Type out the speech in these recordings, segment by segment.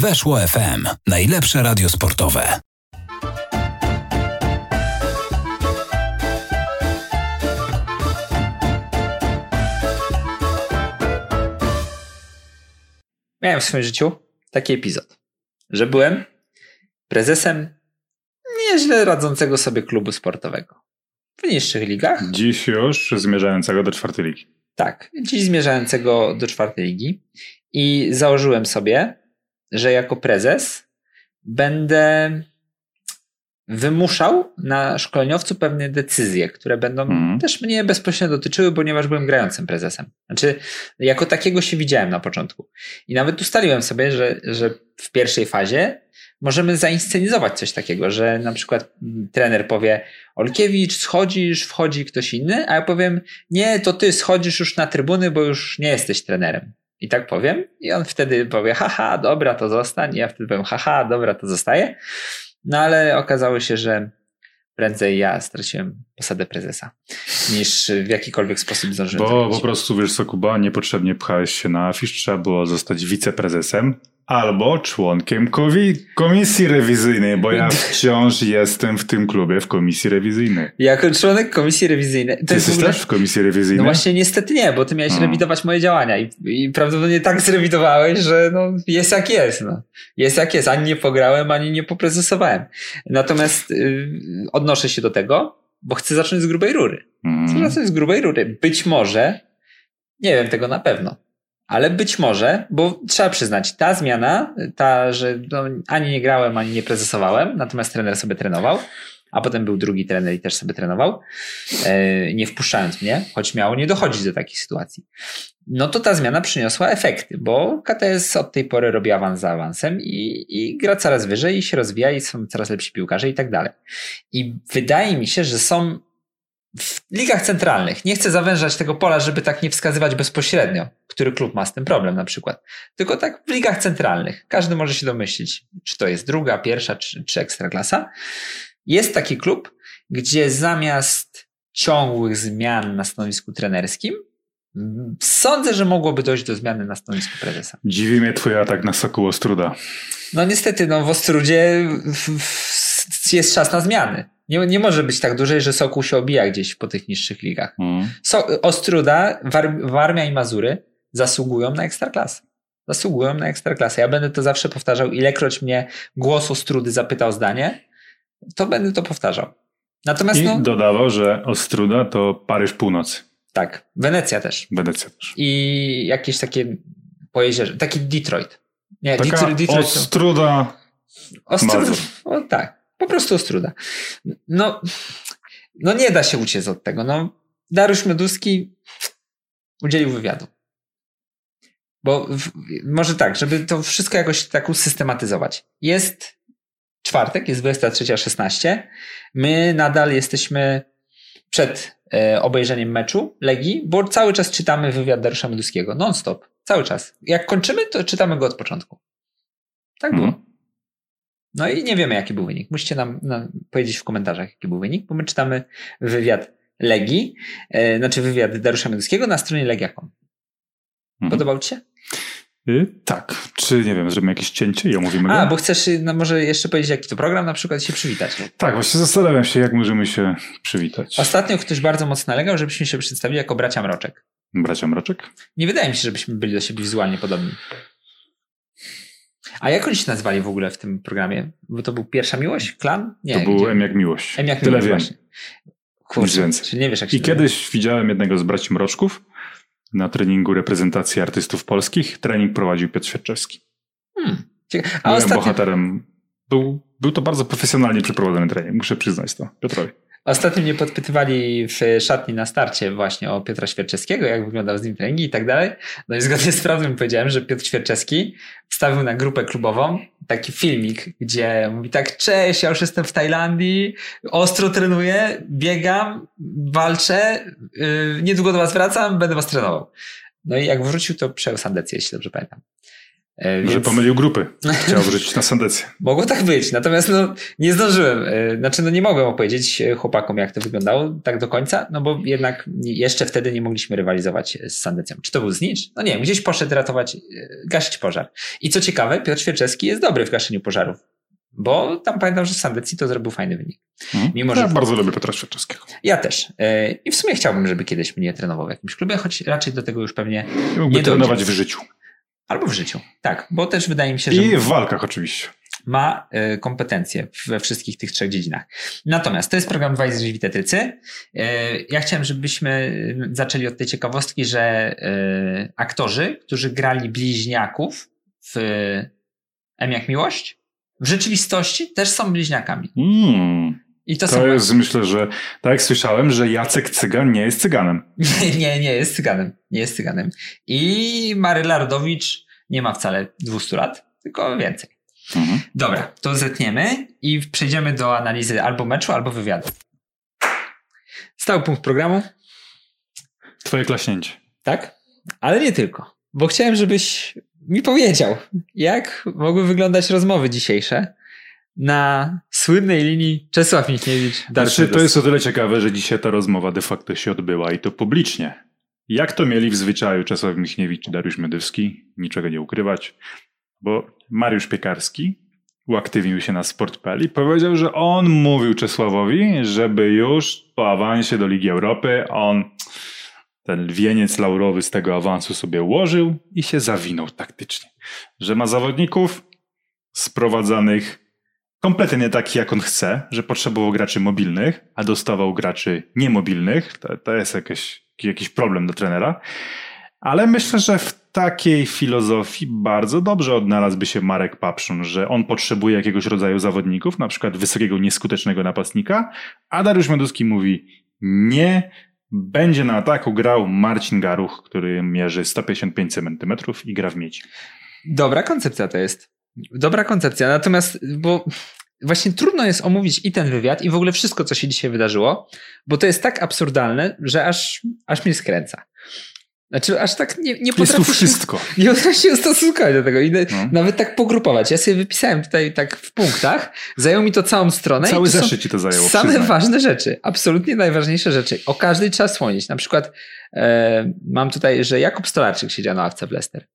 Weszło FM. Najlepsze radio sportowe. Miałem w swoim życiu taki epizod, że byłem prezesem nieźle radzącego sobie klubu sportowego. W niższych ligach. Dziś już zmierzającego do czwartej ligi. Tak, dziś zmierzającego do czwartej ligi. I założyłem sobie, że jako prezes będę wymuszał na szkoleniowcu pewne decyzje, które będą Mhm. też mnie bezpośrednio dotyczyły, ponieważ byłem grającym prezesem. Znaczy, jako takiego się widziałem na początku. I nawet ustaliłem sobie, że, że w pierwszej fazie możemy zainscenizować coś takiego, że na przykład mm, trener powie Olkiewicz, schodzisz, wchodzi ktoś inny, a ja powiem nie, to ty schodzisz już na trybuny, bo już nie jesteś trenerem. I tak powiem. I on wtedy powie, haha, dobra, to zostań. I ja wtedy powiem, haha, dobra, to zostaje. No ale okazało się, że prędzej ja straciłem posadę prezesa, niż w jakikolwiek sposób zdążyłem Bo po prostu, wiesz co, Kuba, niepotrzebnie pchałeś się na afisz, trzeba było zostać wiceprezesem albo członkiem komisji rewizyjnej, bo ja wciąż jestem w tym klubie w komisji rewizyjnej. Jako członek komisji rewizyjnej. To Ty jest jesteś ogóle... też w komisji No rewizyjnej? właśnie niestety nie, bo ty miałeś Hmm. rewidować moje działania i, i prawdopodobnie tak zrewidowałeś, że no jest jak jest. No. Jest jak jest. Ani nie pograłem, ani nie poprezesowałem. Natomiast y, odnoszę się do tego, bo chcę zacząć z grubej rury. Chcę Mm. zacząć z grubej rury. Być może, nie wiem tego na pewno, ale być może, bo trzeba przyznać, ta zmiana, ta, że no, ani nie grałem, ani nie prezesowałem, natomiast trener sobie trenował, a potem był drugi trener i też sobie trenował, e, nie wpuszczając mnie, choć miało nie dochodzić do takich sytuacji. No to ta zmiana przyniosła efekty, bo KTS od tej pory robi awans za awansem i, i gra coraz wyżej i się rozwija i są coraz lepsi piłkarze i tak dalej. I wydaje mi się, że są w ligach centralnych. Nie chcę zawężać tego pola, żeby tak nie wskazywać bezpośrednio, który klub ma z tym problem na przykład. Tylko tak w ligach centralnych. Każdy może się domyślić, czy to jest druga, pierwsza, czy, czy ekstraklasa. Jest taki klub, gdzie zamiast ciągłych zmian na stanowisku trenerskim, sądzę, że mogłoby dojść do zmiany na stanowisku prezesa. Dziwi mnie twój atak na Soku Ostruda. No niestety, no w Ostrudzie jest czas na zmiany. Nie, nie może być tak dłużej, że Sokół się obija gdzieś po tych niższych ligach. Mm. So, Ostruda, War, Warmia i Mazury zasługują na ekstraklasę. Zasługują na ekstraklasę. Ja będę to zawsze powtarzał. Ilekroć mnie głos Ostrudy zapytał zdanie, to będę to powtarzał. Natomiast I no, dodawał, że Ostruda to Paryż Północy. tak, Wenecja też. Wenecja też. I jakieś takie po jeziorze, taki Detroit. Nie, Taka Detroit, Detroit Ostruda Ostruda. O, tak, po prostu Ostruda. No, no nie da się uciec od tego. No, Dariusz Meduski udzielił wywiadu. Bo w, może tak, żeby to wszystko jakoś tak usystematyzować. Jest czwartek, jest 23.16. My nadal jesteśmy przed e, obejrzeniem meczu Legii, bo cały czas czytamy wywiad Dariusza Meduskiego. Non-stop. Cały czas. Jak kończymy, to czytamy go od początku. Tak było. Mhm. No i nie wiemy, jaki był wynik. Musicie nam, nam powiedzieć w komentarzach, jaki był wynik, bo my czytamy wywiad Legii, e, znaczy wywiad Dariusza Meduskiego na stronie legia.com. Mhm. Podobał ci się? Y, tak. Czy nie wiem, zrobimy jakieś cięcie i omówimy go? A, bo chcesz no, może jeszcze powiedzieć, jaki to program, na przykład się przywitać. Tak, właśnie zastanawiam się, jak możemy się przywitać. Ostatnio ktoś bardzo mocno nalegał, żebyśmy się przedstawili jako bracia Mroczek. Bracia Mroczek? Nie wydaje mi się, żebyśmy byli do siebie wizualnie podobni. A jak oni się nazywali w ogóle w tym programie? Bo to był Pierwsza Miłość? Klan? Nie. to był gdzie? M jak miłość. M jak Tyle Miłość wiem. Kurczę, nie wiesz jak I kiedyś widziałem jednego z braci Mroczków na treningu reprezentacji artystów polskich. Trening prowadził Piotr Świerczewski. Hmm. Byłem ostatnio, bohaterem. Był, był to bardzo profesjonalnie przeprowadzony trening, muszę przyznać to Piotrowi. Ostatnio mnie podpytywali w szatni na starcie właśnie o Piotra Świerczewskiego, jak wyglądał z nim treningi i tak dalej. No i zgodnie z prawdą powiedziałem, że Piotr Świerczewski wstawił na grupę klubową taki filmik, gdzie mówi tak, cześć, ja już jestem w Tajlandii, ostro trenuję, biegam, walczę, yy, niedługo do was wracam, będę was trenował. No i jak wrócił, to przejął sam decyzję, jeśli dobrze pamiętam. E, Że więc- pomylił grupy. Chciał wrzucić na sandecję. Mogło tak być, natomiast no, nie zdążyłem. E, Znaczy, no nie mogłem opowiedzieć e, chłopakom, jak to wyglądało tak do końca, no bo jednak jeszcze wtedy nie mogliśmy rywalizować z Sandecją. Czy to był znicz? No nie wiem, gdzieś poszedł ratować, gasić pożar. I co ciekawe, Piotr Świerczewski jest dobry w gaszeniu pożarów, bo tam pamiętam, że z Sandecji to zrobił fajny wynik. Mhm. Mimo, ja że- bardzo lubię Piotra Świerczewskiego. Ja też. I w sumie chciałbym, żeby kiedyś mnie trenował w jakimś klubie, choć raczej do tego już pewnie Mógłby Nie trenować w życiu. Albo w życiu. Tak, bo też wydaje mi się, że I w walkach oczywiście. ma e, kompetencje we wszystkich tych trzech dziedzinach. Natomiast to jest program 2 i Tetrycy. E, Ja chciałem, żebyśmy zaczęli od tej ciekawostki, że e, aktorzy, którzy grali bliźniaków w M jak Miłość, w rzeczywistości też są bliźniakami. Mm. I to, To są... jest, myślę, że tak jak słyszałem, że Jacek Cygan nie jest cyganem. Nie, nie, jest cyganem. Nie jest cyganem. I Maryla Rodowicz nie ma wcale 200 lat, tylko więcej. Mhm. Dobra, to zetniemy i przejdziemy do analizy albo meczu, albo wywiadu. Stały punkt programu, Twoje klaśnięcie. tak? Ale nie tylko. Bo chciałem, żebyś mi powiedział, jak mogły wyglądać rozmowy dzisiejsze na słynnej linii Czesław Michniewicz. Znaczy, to jest o tyle ciekawe, że dzisiaj ta rozmowa de facto się odbyła i to publicznie. Jak to mieli w zwyczaju Czesław Michniewicz i Dariusz Miodywski, niczego nie ukrywać, bo Mariusz Piekarski uaktywnił się na Sport.pl i powiedział, że on mówił Czesławowi, żeby już po awansie do Ligi Europy on ten wieniec laurowy z tego awansu sobie ułożył i się zawinął taktycznie. Że ma zawodników sprowadzanych kompletnie nie takich, jak on chce, że potrzebował graczy mobilnych, a dostawał graczy niemobilnych. To, to jest jakiś, jakiś problem do trenera. Ale myślę, że w takiej filozofii bardzo dobrze odnalazłby się Marek Papszun, że on potrzebuje jakiegoś rodzaju zawodników, na przykład wysokiego, nieskutecznego napastnika, a Dariusz Mioduski mówi nie, będzie na ataku grał Marcin Garuch, który mierzy 155 cm i gra w miedzi. Dobra koncepcja to jest. Dobra koncepcja. Natomiast, bo właśnie trudno jest omówić i ten wywiad, i w ogóle wszystko, co się dzisiaj wydarzyło, bo to jest tak absurdalne, że aż, aż mnie skręca. Znaczy, aż tak nie, nie Jest tu potrafię się, wszystko. nie potrafię się ustosunkować do tego i No. nawet tak pogrupować. Ja sobie wypisałem tutaj tak w punktach, zajęło mi to całą stronę. Cały zeszyt ci to zajęło. Same przyznaj. ważne rzeczy, absolutnie najważniejsze rzeczy. O każdej trzeba wspomnieć. Na przykład e, mam tutaj, że Jakub Stolarczyk siedział na ławce w Leicester.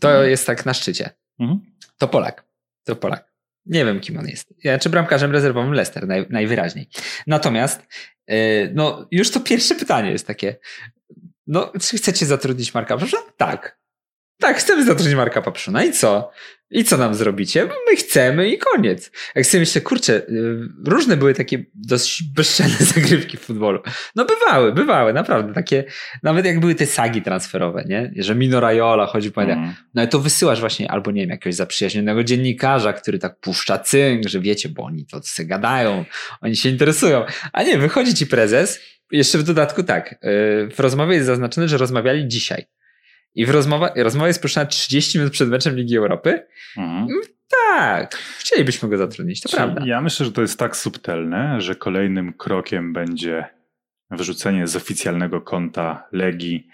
To Mhm. jest tak na szczycie. Mhm. To Polak. To Polak. Nie wiem, kim on jest. Znaczy bramkarzem rezerwowym Leicester, naj, najwyraźniej. Natomiast, e, no, już to pierwsze pytanie jest takie. No, czy chcecie zatrudnić Marka Papszuna? Tak. Tak, chcemy zatrudnić Marka Papszuna. I co? I co nam zrobicie? My chcemy i koniec. Jak sobie myślę, kurczę, y, różne były takie dość bezczelne zagrywki w futbolu. No bywały, bywały, naprawdę. Takie, nawet jak były te sagi transferowe, nie? Że Mino Raiola chodzi po Mhm. no ale to wysyłasz właśnie albo nie wiem, jakiegoś zaprzyjaźnionego dziennikarza, który tak puszcza cynk, że wiecie, bo oni to se gadają, oni się interesują. A nie, wychodzi ci prezes, jeszcze w dodatku tak, yy, w rozmowie jest zaznaczone, że rozmawiali dzisiaj. I w rozmowa, rozmowa jest puszczona 30 minut przed meczem Ligi Europy. Mhm. Tak, chcielibyśmy go zatrudnić, to Czyli prawda. Ja myślę, że to jest tak subtelne, że kolejnym krokiem będzie wyrzucenie z oficjalnego konta Legii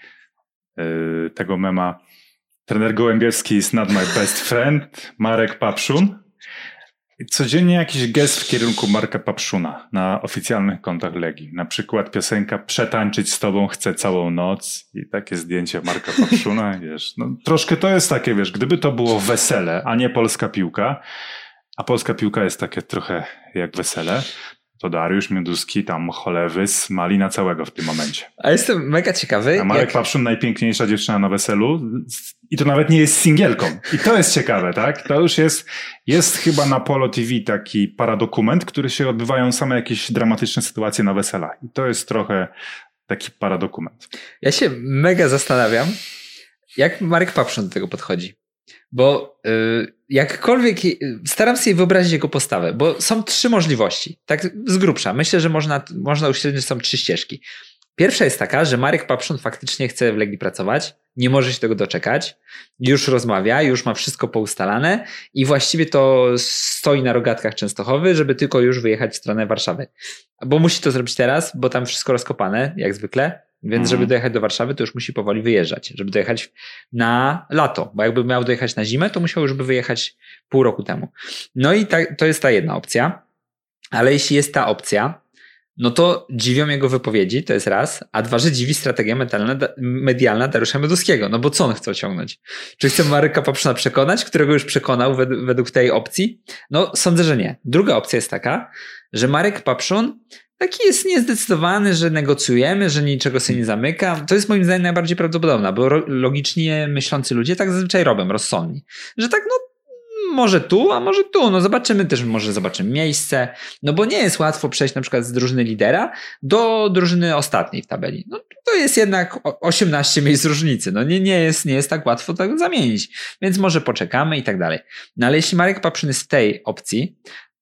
yy, tego mema trener Gołębiewski is not my best friend, Marek Papszun. Codziennie jakiś gest w kierunku Marka Papszuna na oficjalnych kontach Legii. Na przykład piosenka Przetańczyć z tobą chcę całą noc i takie zdjęcie Marka Papszuna, wiesz. No, troszkę to jest takie, wiesz, gdyby to było wesele, a nie polska piłka, a polska piłka jest takie trochę jak wesele, to Dariusz Mioduski, tam Cholewys, mali na całego w tym momencie. A jestem mega ciekawy, A Marek jak, Papszun, najpiękniejsza dziewczyna na weselu i to nawet nie jest singielką. I to jest ciekawe, tak? To już jest, jest chyba na Polo TV taki paradokument, który się odbywają same jakieś dramatyczne sytuacje na weselach. I to jest trochę taki paradokument. ja się mega zastanawiam, jak Marek Papszun do tego podchodzi. Bo y, jakkolwiek staram się wyobrazić jego postawę, bo są trzy możliwości. Tak z grubsza. Myślę, że można, można uśrednić, są trzy ścieżki. Pierwsza jest taka, że Marek Papszun faktycznie chce w Legii pracować, nie może się tego doczekać, już rozmawia, już ma wszystko poustalane i właściwie to stoi na rogatkach Częstochowy, żeby tylko już wyjechać w stronę Warszawy. Bo musi to zrobić teraz, bo tam wszystko rozkopane, jak zwykle. Więc Mhm. żeby dojechać do Warszawy, to już musi powoli wyjeżdżać. Żeby dojechać na lato, bo jakby miał dojechać na zimę, to musiał już by wyjechać pół roku temu. No i ta, to jest ta jedna opcja. Ale jeśli jest ta opcja, no to dziwią jego wypowiedzi, to jest raz, a dwa, że dziwi strategia medialna, medialna Dariusza Meduskiego. No bo co on chce osiągnąć? Czy chce Marka Papszuna przekonać, którego już przekonał według, tej opcji? No sądzę, że nie. Druga opcja jest taka, że Marek Papszun taki jest niezdecydowany, że negocjujemy, że niczego sobie nie zamyka. To jest moim zdaniem najbardziej prawdopodobne, bo logicznie myślący ludzie tak zazwyczaj robią, rozsądni. Że tak, no może tu, a może tu. No zobaczymy też, może zobaczymy miejsce. No bo nie jest łatwo przejść na przykład z drużyny lidera do drużyny ostatniej w tabeli. No to jest jednak o- 18 miejsc różnicy. No nie, nie, jest, nie jest tak łatwo tego zamienić. Więc może poczekamy i tak dalej. No ale jeśli Marek Papszyn jest w tej opcji,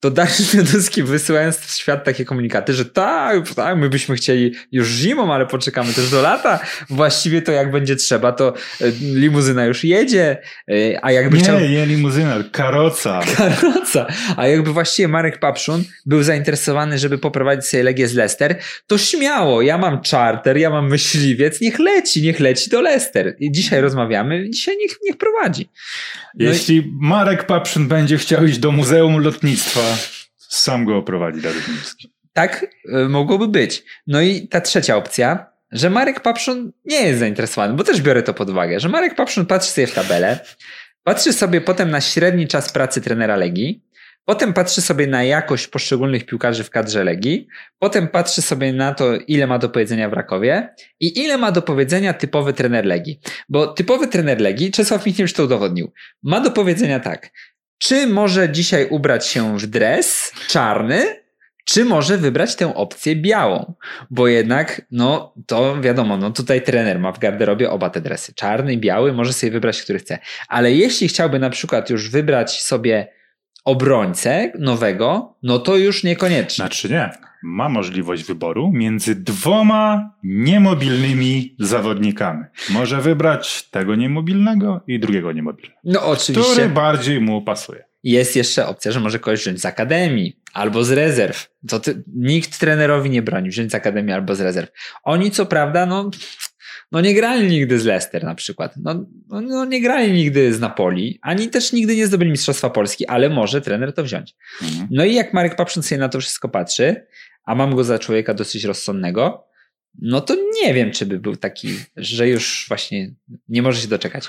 to Dariusz Mioduski wysyłając w świat takie komunikaty, że tak, tak, my byśmy chcieli już zimą, ale poczekamy też do lata. Właściwie to jak będzie trzeba, to e, limuzyna już jedzie, e, a jakby chciał... Nie, nie limuzyna, karoca. Karoca. A jakby właściwie Marek Papszun był zainteresowany, żeby poprowadzić sobie Legię z Leicester, to śmiało, ja mam charter, ja mam myśliwiec, niech leci, niech leci do Leicester. I dzisiaj rozmawiamy, dzisiaj niech, niech prowadzi. No i- Jeśli Marek Papszyn będzie chciał iść do Muzeum Lotnictwa, sam go oprowadzi Dariusz Milewski. Tak y, mogłoby być. No i ta trzecia opcja, że Marek Papszun nie jest zainteresowany, bo też biorę to pod uwagę, że Marek Papszun patrzy sobie w tabelę, patrzy sobie potem na średni czas pracy trenera Legii, potem patrzy sobie na jakość poszczególnych piłkarzy w kadrze Legii, potem patrzy sobie na to, ile ma do powiedzenia w Rakowie i ile ma do powiedzenia typowy trener Legii. Bo typowy trener Legii, Czesław Michniewicz to udowodnił, ma do powiedzenia tak, czy może dzisiaj ubrać się w dres czarny, czy może wybrać tę opcję białą, bo jednak, no to wiadomo, no tutaj trener ma w garderobie oba te dresy, czarny i biały, może sobie wybrać, który chce. Ale jeśli chciałby na przykład już wybrać sobie obrońcę nowego, no to już niekoniecznie. Znaczy nie, ma możliwość wyboru między dwoma niemobilnymi zawodnikami. Może wybrać tego niemobilnego i drugiego niemobilnego. No oczywiście. Który bardziej mu pasuje. Jest jeszcze opcja, że może kogoś wziąć z akademii albo z rezerw. To ty, nikt trenerowi nie broni wziąć z akademii albo z rezerw. Oni co prawda, no, no nie grali nigdy z Leicester na przykład. No, no, no nie grali nigdy z Napoli, ani też nigdy nie zdobyli Mistrzostwa Polski, ale może trener to wziąć. Mhm. No i jak Marek Papszyn sobie na to wszystko patrzy, a mam go za człowieka dosyć rozsądnego, no to nie wiem, czy by był taki, że już właśnie nie może się doczekać.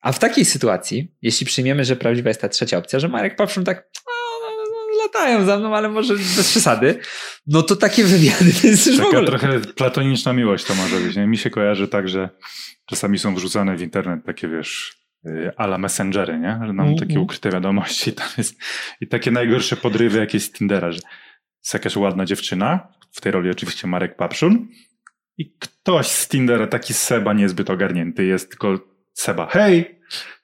A w takiej sytuacji, jeśli przyjmiemy, że prawdziwa jest ta trzecia opcja, że Marek Papszyn tak "O, no, no, no, latają za mną, ale może bez przesady, no to takie wywiady to jest już w Taka ogóle... trochę platoniczna miłość to może być. Nie? Mi się kojarzy tak, że czasami są wrzucane w internet takie, wiesz, y, ala messengery, nie? Że nam Mhm. takie ukryte wiadomości i tam jest i takie najgorsze podrywy jakieś z Tindera, że jest jakaś ładna dziewczyna, w tej roli oczywiście Marek Papszun i ktoś z Tindera, taki Seba niezbyt ogarnięty jest, tylko Seba, hej,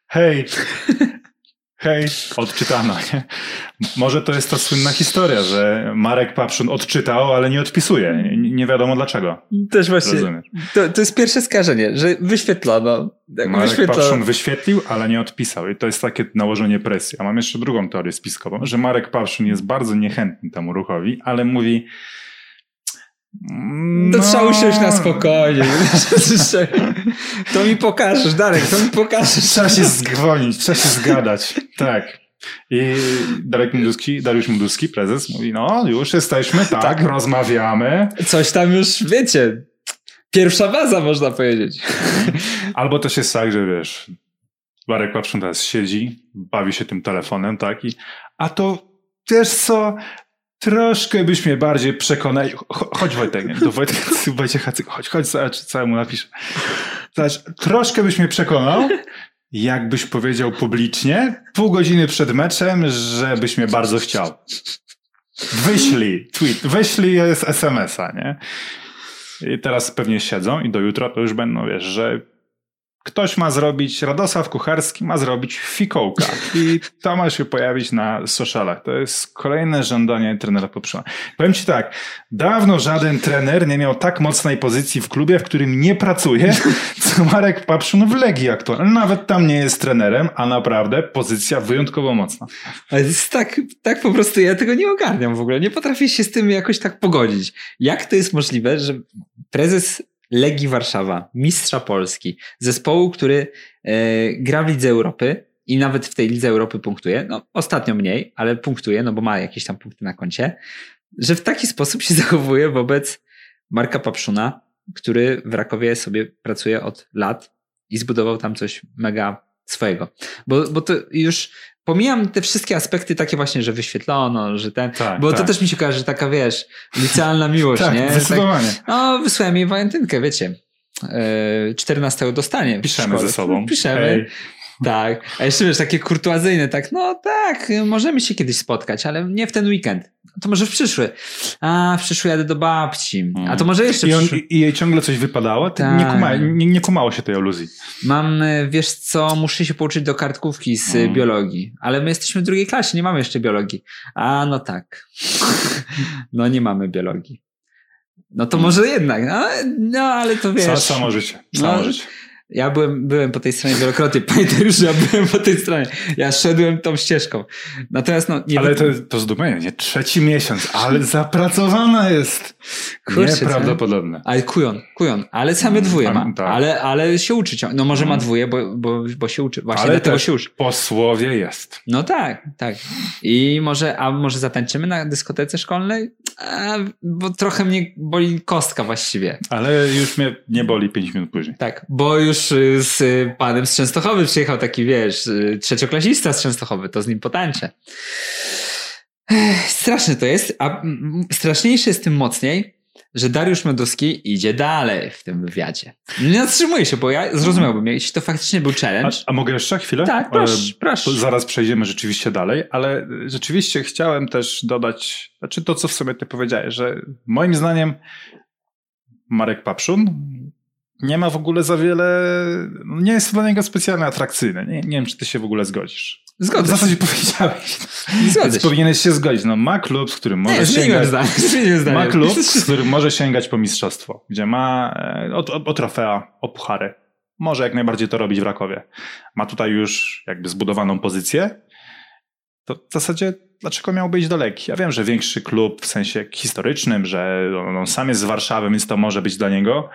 hej, hej, odczytano, nie? Może to jest ta słynna historia, że Marek Papszun odczytał, ale nie odpisuje. Nie, wiadomo dlaczego. Też właśnie, to, to jest pierwsze skażenie, że wyświetlono. Jak Marek wyświetlono. Papszun wyświetlił, ale nie odpisał. I to jest takie nałożenie presji. A mam jeszcze drugą teorię spiskową, że Marek Papszun jest bardzo niechętny temu ruchowi, ale mówi To no, trzeba usiąść na spokojnie. to mi pokażesz, Darek, to mi pokażesz. Trzeba się zgwolnić, trzeba się zgadać. Tak. I Darek Muduski, Dariusz Muduski, prezes, mówi, no już jesteśmy, tak, Tak. rozmawiamy. Coś tam już, wiecie, pierwsza baza można powiedzieć. Albo też jest tak, że wiesz, Marek Papszun teraz siedzi, bawi się tym telefonem, tak, i a to wiesz co, troszkę byś mnie bardziej przekonali. Cho- Chodź Wojtek? Do Wojtka, Wojciech chodź, chodź, zobacz, co mu napiszę. Zobacz, troszkę byś mnie przekonał, jakbyś powiedział publicznie, pół godziny przed meczem, żebyś mnie bardzo chciał. Wyślij tweet, wyślij z SMS-a, nie? I teraz pewnie siedzą i do jutra to już będą, wiesz, że ktoś ma zrobić, Radosław Kucharski ma zrobić fikołka i to ma się pojawić na socialach. To jest kolejne żądanie trenera Poprzona. Powiem ci tak, dawno żaden trener nie miał tak mocnej pozycji w klubie, w którym nie pracuje, co Marek Papszun w Legii aktualnie. Nawet tam nie jest trenerem, a naprawdę pozycja wyjątkowo mocna. Ale jest tak, tak po prostu, ja tego nie ogarniam w ogóle. Nie potrafię się z tym jakoś tak pogodzić. Jak to jest możliwe, że prezes Legii Warszawa, mistrza Polski, zespołu, który e, gra w Lidze Europy i nawet w tej Lidze Europy punktuje, no ostatnio mniej, ale punktuje, no bo ma jakieś tam punkty na koncie, że w taki sposób się zachowuje wobec Marka Papszuna, który w Rakowie sobie pracuje od lat i zbudował tam coś mega swojego. Bo, bo to już pomijam te wszystkie aspekty takie właśnie, że wyświetlono, że ten, Tak, bo tak. to też mi się kojarzy, że taka wiesz, licealna miłość, Tak, nie? zdecydowanie. Tak, no, wysłałem jej walentynkę, wiecie. E, 14 dostanie. w Piszemy ze sobą. Piszemy. Hej. Tak. A jeszcze wiesz, takie kurtuazyjne, tak, no tak, możemy się kiedyś spotkać, ale nie w ten weekend. To może w przyszły. A, w przyszły jadę do babci. A to może jeszcze I, on, przyszły. I jej ciągle coś wypadało? Tak. Nie, kuma, nie, nie kumało się tej aluzji. Mam, e, wiesz co, muszę się pouczyć do kartkówki z Mm. biologii, ale my jesteśmy w drugiej klasie, nie mamy jeszcze biologii. A, no tak. no nie mamy biologii. No to może jednak, no, no ale to wiesz. Sa, samo życie. Samo No, życie. Ja byłem, byłem po tej stronie wielokrotnie. Pamiętaj już, że ja byłem po tej stronie. Ja szedłem tą ścieżką. Natomiast no nie Ale to, to zdumienie, nie? Trzeci miesiąc, ale zapracowana jest. Kurczę, Nieprawdopodobne. Ale kujon, kujon, ale same Mm, dwóje ma. tam- tak. Ale, ale się uczy. No może ma Mm. dwóje, bo, bo, bo się uczy. Właśnie ale dlatego się uczy. po słowie jest. No tak, tak. I może, a może zatańczymy na dyskotece szkolnej? A, bo trochę mnie boli kostka właściwie. Ale już mnie nie boli pięć minut później. Tak, bo już y, z y, panem z Częstochowy przyjechał taki, wiesz, y, trzecioklasista z Częstochowy, to z nim potańczę. Ech, straszne to jest, a straszniejsze jest tym mocniej, że Dariusz Meduski idzie dalej w tym wywiadzie. Nie zatrzymuje się, bo ja zrozumiałbym, jeśli to faktycznie był A, challenge. a mogę jeszcze chwilę? Tak, proszę, E, proszę. to Zaraz przejdziemy rzeczywiście dalej, ale rzeczywiście chciałem też dodać, znaczy to, co w sumie ty powiedziałeś, że moim zdaniem Marek Papszun nie ma w ogóle za wiele, no nie jest to dla niego specjalnie atrakcyjne. Nie, nie wiem, czy ty się w ogóle zgodzisz. W Zgodzę się. zasadzie powiedziałeś. Zgodzę Więc się. powinieneś się zgodzić. No, ma klub, z którym może Nie, sięgać. zdanie. Zdanie. Ma klub, z którym może sięgać po mistrzostwo, gdzie ma e, o, o, o trofea, o puchary. Może jak najbardziej to robić w Rakowie. Ma tutaj już jakby zbudowaną pozycję. To w zasadzie dlaczego miałby iść do Legii? Ja wiem, że większy klub w sensie historycznym, że on, on sam jest z Warszawy, więc to może być dla niego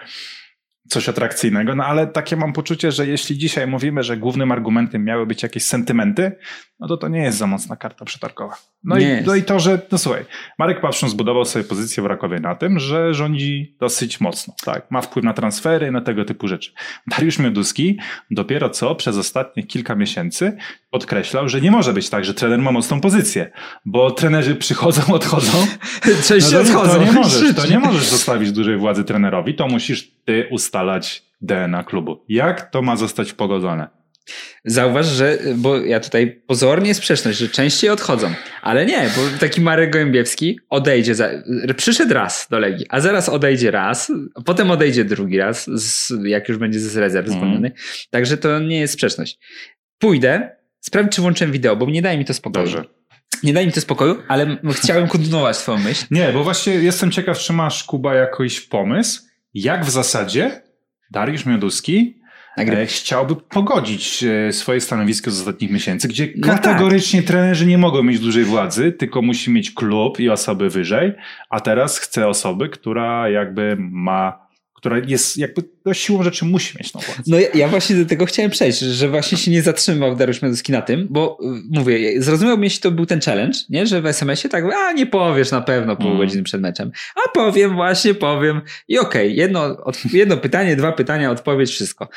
coś atrakcyjnego, no ale takie mam poczucie, że jeśli dzisiaj mówimy, że głównym argumentem miały być jakieś sentymenty, no to to nie jest za mocna karta przetargowa. No, Nie i, jest. no i to, że, no słuchaj, Marek Pawszyn zbudował sobie pozycję w Rakowie na tym, że rządzi dosyć mocno, tak, ma wpływ na transfery, na tego typu rzeczy. Dariusz Mioduski dopiero co przez ostatnie kilka miesięcy podkreślał, że nie może być tak, że trener ma mocną pozycję, bo trenerzy przychodzą, odchodzą, Część no odchodzą. to nie możesz, to nie możesz zostawić dużej władzy trenerowi, to musisz ty ustalać DNA klubu. Jak to ma zostać pogodzone? Zauważ, że, bo ja tutaj pozornie sprzeczność, że częściej odchodzą, ale nie, bo taki Marek Gołębiewski odejdzie, za, przyszedł raz do Legii, a zaraz odejdzie raz, potem odejdzie drugi raz, z, jak już będzie z rezerw Mhm. zwolniony, także to nie jest sprzeczność. Pójdę, sprawdź czy włączyłem wideo, bo nie daje mi to spokoju. Dobrze. Nie daje mi to spokoju, ale chciałem kontynuować swoją myśl. Nie, bo właśnie jestem ciekaw, czy masz, Kuba, jakiś pomysł, jak w zasadzie Dariusz Mioduski Nagry- e, chciałby pogodzić e, swoje stanowisko z ostatnich miesięcy, gdzie No tak. kategorycznie trenerzy nie mogą mieć dużej władzy, tylko musi mieć klub i osoby wyżej, a teraz chce osoby, która jakby ma, która jest jakby no, siłą rzeczy musi mieć tą władzę. No ja, ja właśnie do tego chciałem przejść, że właśnie się nie zatrzymał Dariusz Mioduski na tym, bo y, mówię, zrozumiałbym jeśli to był ten challenge, nie? że w SMS-ie tak, a nie powiesz na pewno pół Mm. godziny przed meczem, a powiem, właśnie powiem i okej, jedno, od, jedno pytanie, dwa pytania, odpowiedź, wszystko.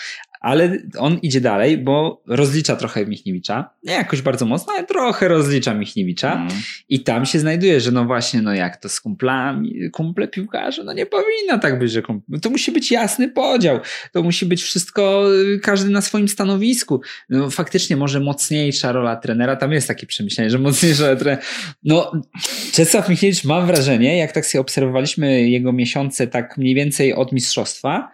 Ale on idzie dalej, bo rozlicza trochę Michniewicza, nie jakoś bardzo mocno, ale trochę rozlicza Michniewicza Mm. i tam się znajduje, że no właśnie, no jak to z kumplami, kumple piłkarze, no nie powinno tak być, że kumple, to musi być jasny podział, to musi być wszystko, y, każdy na swoim stanowisku. No faktycznie może mocniejsza rola trenera, tam jest takie przemyślenie, że mocniejsza rola trenera. No Czesław Michniewicz mam wrażenie, jak tak sobie obserwowaliśmy jego miesiące tak mniej więcej od mistrzostwa,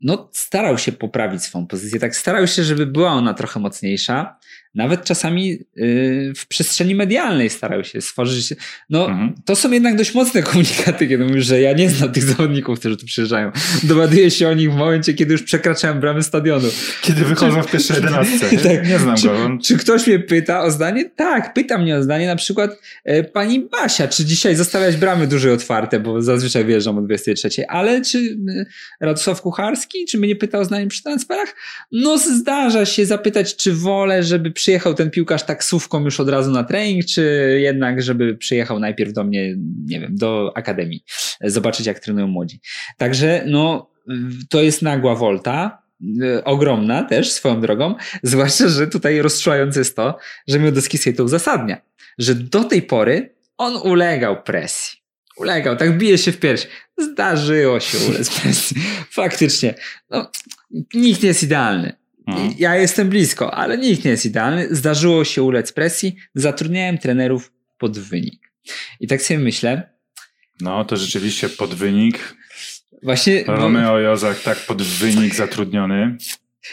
no starał się poprawić swoją pozycję, tak? Starał się, żeby była ona trochę mocniejsza, nawet czasami yy, w przestrzeni medialnej starają się stworzyć. No, Mhm. to są jednak dość mocne komunikaty, kiedy mówisz, że ja nie znam tych zawodników, którzy tu przyjeżdżają. Dowiaduję się o nich w momencie, kiedy już przekraczałem bramy stadionu. Kiedy wychodzą w pierwszej jedenastce. Tak. nie znam Czy, go. Czy ktoś mnie pyta o zdanie? Tak, pyta mnie o zdanie. Na przykład e, pani Basia, czy dzisiaj zostawiać bramy dłużej otwarte, bo zazwyczaj wjeżdżam o 23, ale czy Radosław Kucharski, czy mnie pyta o zdanie przy transferach? No zdarza się zapytać, czy wolę, żeby przyjechał ten piłkarz taksówką już od razu na trening, czy jednak, żeby przyjechał najpierw do mnie, nie wiem, do akademii, e, zobaczyć jak trenują młodzi. Także no, to jest nagła wolta, e, ogromna też swoją drogą, zwłaszcza, że tutaj rozczułające jest to, że Mioduski sobie to uzasadnia, że do tej pory on ulegał presji. Ulegał, tak bije się w pierś. Zdarzyło się ulec presji. Faktycznie. No, nikt nie jest idealny. Mhm. Ja jestem blisko, ale nikt nie jest idealny. Zdarzyło się ulec presji. Zatrudniałem trenerów pod wynik. I tak sobie myślę, No, to rzeczywiście pod wynik. właśnie... bo- Romeo Jozak tak pod wynik zatrudniony.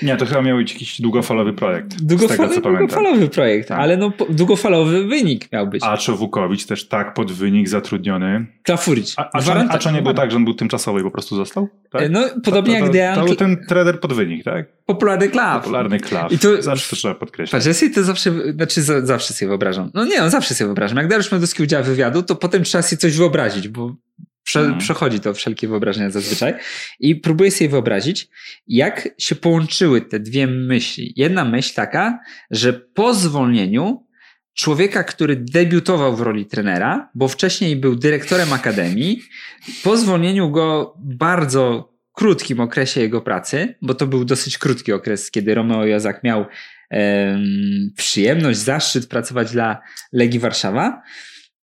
Nie, to chyba miał być jakiś długofalowy projekt. z tego, Długofalowy, długofalowy projekt, Tak. ale no, długofalowy wynik miał być. Aczo Wukowicz też tak pod wynik zatrudniony. Klafuric. A, Aczo, Gwaranta- Aczo nie był tak, że on był tymczasowy i po prostu został? Tak? No, podobnie to, jak to, Dejan, To był ten trener pod wynik, tak? popularny klap. Popularny klaw. I to- Zawsze to trzeba podkreślić. Patrz, ja sobie to zawsze, znaczy za, zawsze sobie wyobrażam. No nie, no zawsze sobie wyobrażam. Jak Dariusz Meduski udziela wywiadu, to potem trzeba sobie coś wyobrazić, bo prze, Mhm. przechodzi to wszelkie wyobrażenia zazwyczaj. I próbuję sobie wyobrazić, jak się połączyły te dwie myśli. Jedna myśl taka, że po zwolnieniu człowieka, który debiutował w roli trenera, bo wcześniej był dyrektorem akademii, po zwolnieniu go bardzo krótkim okresie jego pracy, bo to był dosyć krótki okres, kiedy Romeo Jozak miał em, przyjemność, zaszczyt pracować dla Legii Warszawa,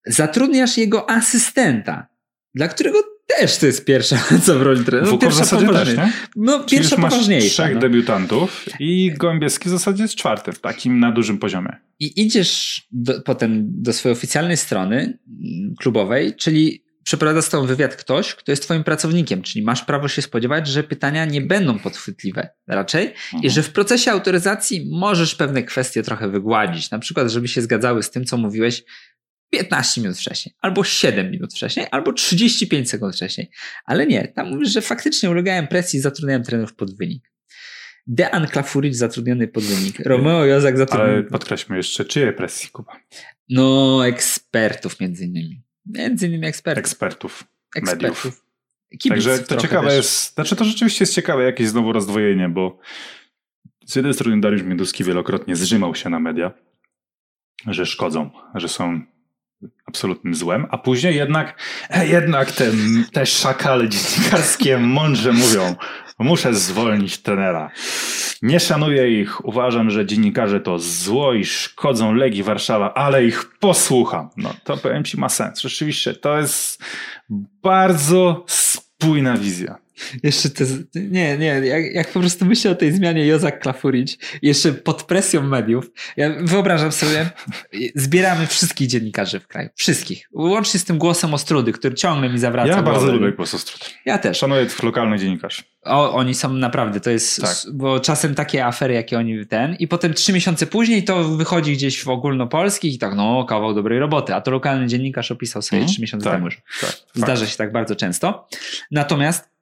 zatrudniasz jego asystenta, dla którego też to jest pierwsza co w roli trenera. No, Wukov w pierwsza zasadzie też, nie? No, Czyli pierwsza poważniejsza. trzech No. debiutantów i Gołębieski w zasadzie jest czwarty, w takim na dużym poziomie. I idziesz do, potem do swojej oficjalnej strony mm, klubowej, czyli przeprowadza z tobą wywiad ktoś, kto jest twoim pracownikiem, czyli masz prawo się spodziewać, że pytania nie będą podchwytliwe raczej Mhm. i że w procesie autoryzacji możesz pewne kwestie trochę wygładzić, na przykład żeby się zgadzały z tym, co mówiłeś 15 minut wcześniej, albo 7 minut wcześniej, albo 35 sekund wcześniej. Ale nie, tam mówisz, że faktycznie ulegałem presji i zatrudniałem trenerów pod wynik. Dean Klafuric zatrudniony pod wynik. Romeo Jozak zatrudniony Ale podkreślmy jeszcze, czyjej presji, Kuba? no, ekspertów między innymi. Między innymi ekspertów. Ekspertów. ekspertów. mediów. Także to ciekawe też. jest, znaczy to rzeczywiście jest ciekawe jakieś znowu rozdwojenie, bo z jednej strony Dariusz Mioduski wielokrotnie zrzymał się na media, że szkodzą, że są absolutnym złem, a później jednak, e, jednak te, te szakale dziennikarskie mądrze mówią, muszę zwolnić trenera. Nie szanuję ich, uważam, że dziennikarze to zło i szkodzą Legii Warszawa, ale ich posłucham. No to powiem ci ma sens. Rzeczywiście, to jest bardzo spójna wizja. Jeszcze te, nie, nie, jak, jak po prostu myślę o tej zmianie Jozak Klafuric, jeszcze pod presją mediów, ja wyobrażam sobie, zbieramy wszystkich dziennikarzy w kraju. Wszystkich. Łącznie z tym głosem Ostrudy, który ciągle mi zawraca Ja bardzo lubię głos Ostrud. Ja też. Szanuję lokalnych dziennikarzy. O, oni są naprawdę, to jest, Tak. bo czasem takie afery, jakie oni ten, i potem trzy miesiące później to wychodzi gdzieś w ogólnopolskich i tak, no, kawał dobrej roboty, a to lokalny dziennikarz opisał sobie Mhm. trzy miesiące Tak, temu już. Tak, Zdarza się tak bardzo często. Natomiast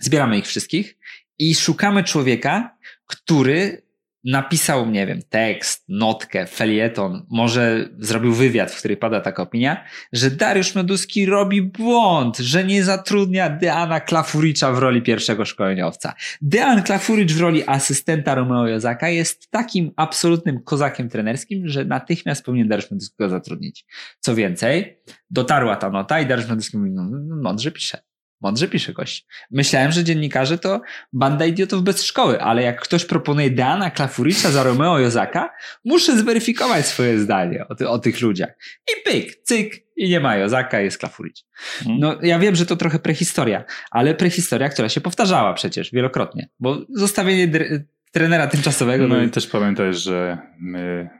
zbieramy ich wszystkich i szukamy człowieka, który napisał, nie wiem, tekst, notkę, felieton, może zrobił wywiad, w którym pada taka opinia, że Dariusz Meduski robi błąd, że nie zatrudnia Deana Klafuricza w roli pierwszego szkoleniowca. Dean Klafuricz w roli asystenta Romeo Jozaka jest takim absolutnym kozakiem trenerskim, że natychmiast powinien Dariusz Meduski go zatrudnić. Co więcej, dotarła ta nota i Dariusz Meduski mówi, no, mądrze pisze. Mądrze pisze gość. Myślałem, że dziennikarze to banda idiotów bez szkoły, ale jak ktoś proponuje Deana Klafuricza za Romeo Jozaka, muszę zweryfikować swoje zdanie o, ty, o tych ludziach. I pyk, cyk, i nie ma Jozaka, jest Klafuric. Mhm. No, ja wiem, że to trochę prehistoria, ale prehistoria, która się powtarzała przecież wielokrotnie, bo zostawienie dre- trenera tymczasowego... No no, i też pamiętaj, że my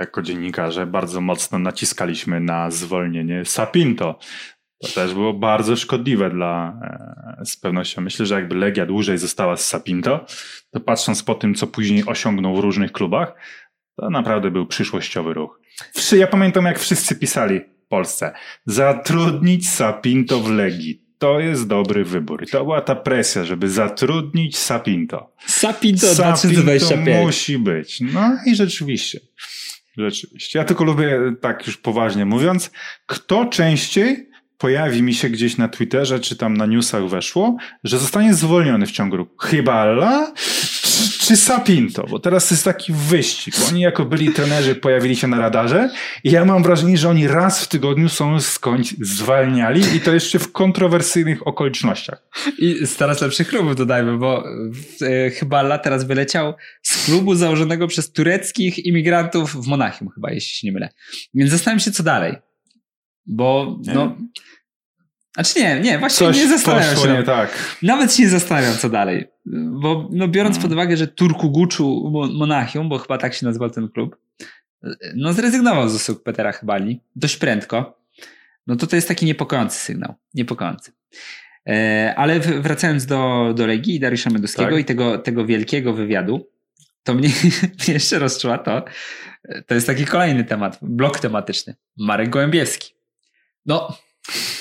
jako dziennikarze bardzo mocno naciskaliśmy na zwolnienie Sapinto. To też było bardzo szkodliwe dla, e, z pewnością. Myślę, że jakby Legia dłużej została z Sapinto, to patrząc po tym, co później osiągnął w różnych klubach, To naprawdę był przyszłościowy ruch. Ja pamiętam, jak wszyscy pisali w Polsce. Zatrudnić Sapinto w Legii. To jest dobry wybór. I to była ta presja, żeby zatrudnić Sapinto. Sapinto, Sapinto 2025. musi być. No i rzeczywiście. Rzeczywiście. Ja tylko lubię, tak już poważnie mówiąc, kto częściej pojawi mi się gdzieś na Twitterze, czy tam na newsach weszło, że zostanie zwolniony w ciągu roku. Hyballa czy, czy Sapinto? Bo teraz jest taki wyścig. Oni jako byli trenerzy pojawili się na radarze i ja mam wrażenie, że oni raz w tygodniu są skądś zwalniali i to jeszcze w kontrowersyjnych okolicznościach. I z coraz lepszych klubów dodajmy, bo e, chyba La teraz wyleciał z klubu założonego przez tureckich imigrantów w Monachium chyba, jeśli się nie mylę. Więc zastanawiam się, co dalej. Bo, no... Znaczy nie, nie, właśnie Coś nie zastanawiam się. nie tak. Nawet się nie zastanawiam, co dalej. Bo no, biorąc Hmm. pod uwagę, że Turku Guczu Mo- Monachium, bo chyba tak się nazywał ten klub, no zrezygnował z usług Petera Chybali dość prędko, no to to jest taki niepokojący sygnał. Niepokojący. E, ale wracając do, do Legii i Dariusza Meduskiego Tak. i tego, tego wielkiego wywiadu, to mnie, mnie jeszcze rozczuła to, to jest taki kolejny temat, blok tematyczny. Marek Gołębiewski. No,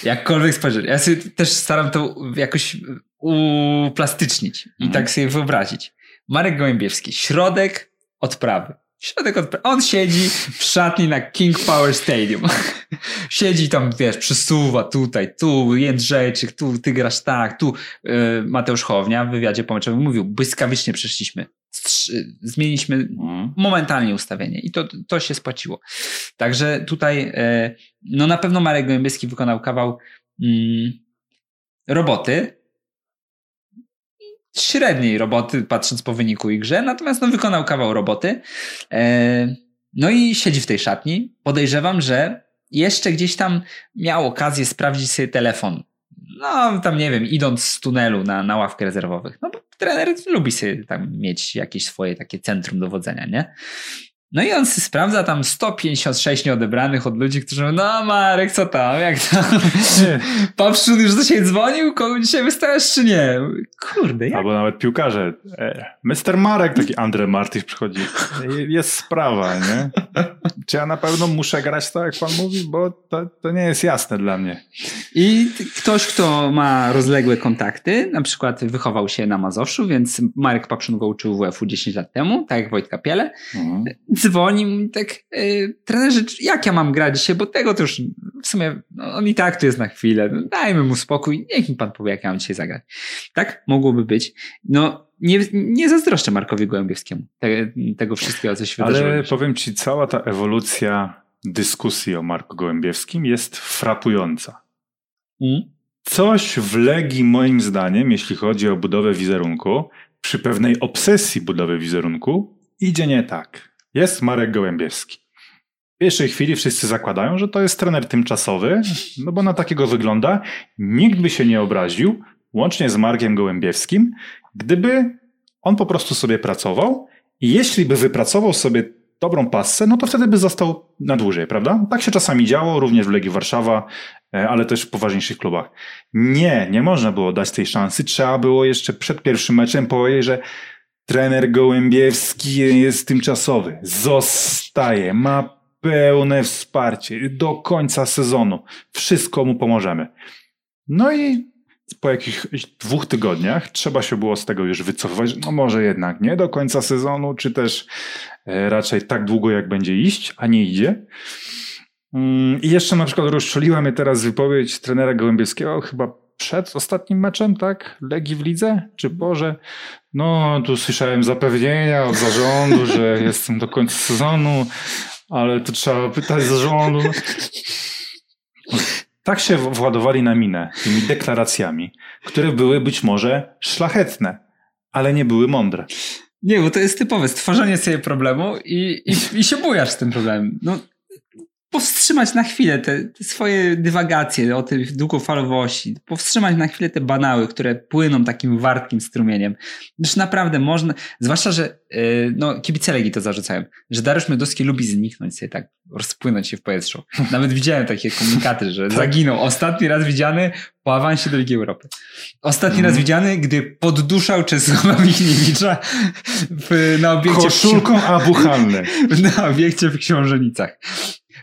jakkolwiek spojrzeć. Ja sobie też staram to jakoś uplastycznić i Mhm. tak sobie wyobrazić. Marek Gołębiewski, środek odprawy. Środek odprawy. On siedzi w szatni na King Power Stadium. siedzi tam, wiesz, przesuwa tutaj, tu Jędrzejczyk, tu ty grasz tak, tu yy, Mateusz Hołownia w wywiadzie pomeczowym mówił, błyskawicznie przeszliśmy. Zmieniliśmy Mhm. momentalnie ustawienie i to, to się spłaciło. Także tutaj e, no na pewno Marek Gołębieski wykonał kawał mm, roboty, średniej roboty, patrząc po wyniku i grze, natomiast no, wykonał kawał roboty. E, no i siedzi w tej szatni. Podejrzewam, że jeszcze gdzieś tam miał okazję sprawdzić sobie telefon. No, tam nie wiem, idąc z tunelu na, na ławkę rezerwowych. No bo trener lubi sobie tam mieć jakieś swoje takie centrum dowodzenia, nie? No i on sprawdza tam 156 nieodebranych od ludzi, którzy mówią, no Marek, co tam, jak tam? Przód już dzisiaj dzwonił, kogo dzisiaj wystawiasz, czy nie? Kurde, jak? Albo nawet piłkarze. E, Mr. Marek, taki Andre Martyś przychodzi. E, Jest sprawa, nie? Czy ja na pewno muszę grać tak, jak pan mówi? Bo to, to nie jest jasne dla mnie. I ktoś, kto ma rozległe kontakty, na przykład wychował się na Mazowszu, więc Marek Papszun go uczył WF-u 10 lat temu, tak jak Wojtka Piele, Mhm. Dzwoni mu i tak, yy, trenerze, jak ja mam grać dzisiaj, bo tego to już w sumie, no, on i tak tu jest na chwilę, no, dajmy mu spokój, niech mi pan powie, jak ja mam dzisiaj zagrać. Tak mogłoby być. No, nie, nie zazdroszczę Markowi Gołębiewskiemu te, tego wszystkiego, co się wydarzyło. Ale powiem ci, cała ta ewolucja dyskusji o Marku Gołębiewskim jest frapująca. Mm? Coś w Legii, moim zdaniem, jeśli chodzi o budowę wizerunku, przy pewnej obsesji budowy wizerunku, idzie nie tak. Jest Marek Gołębiewski. W pierwszej chwili wszyscy zakładają, że to jest trener tymczasowy, no bo na takiego wygląda. Nikt by się nie obraził, łącznie z Markiem Gołębiewskim, gdyby on po prostu sobie pracował i jeśli by wypracował sobie dobrą passę, no to wtedy by został na dłużej, prawda? Tak się czasami działo, również w Legii Warszawa, e, ale też w poważniejszych klubach. Nie, nie można było dać tej szansy. Trzeba było jeszcze przed pierwszym meczem powiedzieć, że trener Gołębiewski jest tymczasowy. Zostaje, ma pełne wsparcie do końca sezonu. Wszystko mu pomożemy. No i po jakichś dwóch tygodniach trzeba się było z tego już wycofywać. No może jednak nie do końca sezonu, czy też e, raczej tak długo jak będzie iść, a nie idzie. Mm, I jeszcze na przykład rozczuliła mnie teraz wypowiedź trenera Gołębieskiego, chyba przed ostatnim meczem, tak? Legii w lidze? Czy Boże? No, tu słyszałem zapewnienia od zarządu, że jestem do końca sezonu, ale to trzeba pytać zarządu. Tak się władowali na minę tymi deklaracjami, które były być może szlachetne, ale nie były mądre. Nie, bo to jest typowe stworzenie sobie problemu i, i, i się bujasz z tym problemem. No, powstrzymać na chwilę te, te, swoje dywagacje o tej długofalowości, powstrzymać na chwilę te banały, które płyną takim wartkim strumieniem. Gdyż naprawdę można, zwłaszcza, że yy, no, kibice Legii to zarzucają, że Dariusz Mioduski lubi zniknąć sobie tak, rozpłynąć się w powietrzu. Nawet widziałem takie komunikaty, że tak. zaginął. Ostatni raz widziany po awansie do Ligi Europy. Ostatni mm. raz widziany, gdy podduszał Czesława Michniewicza w, na obiekcie... Koszulką Abu Na obiekcie w Książenicach.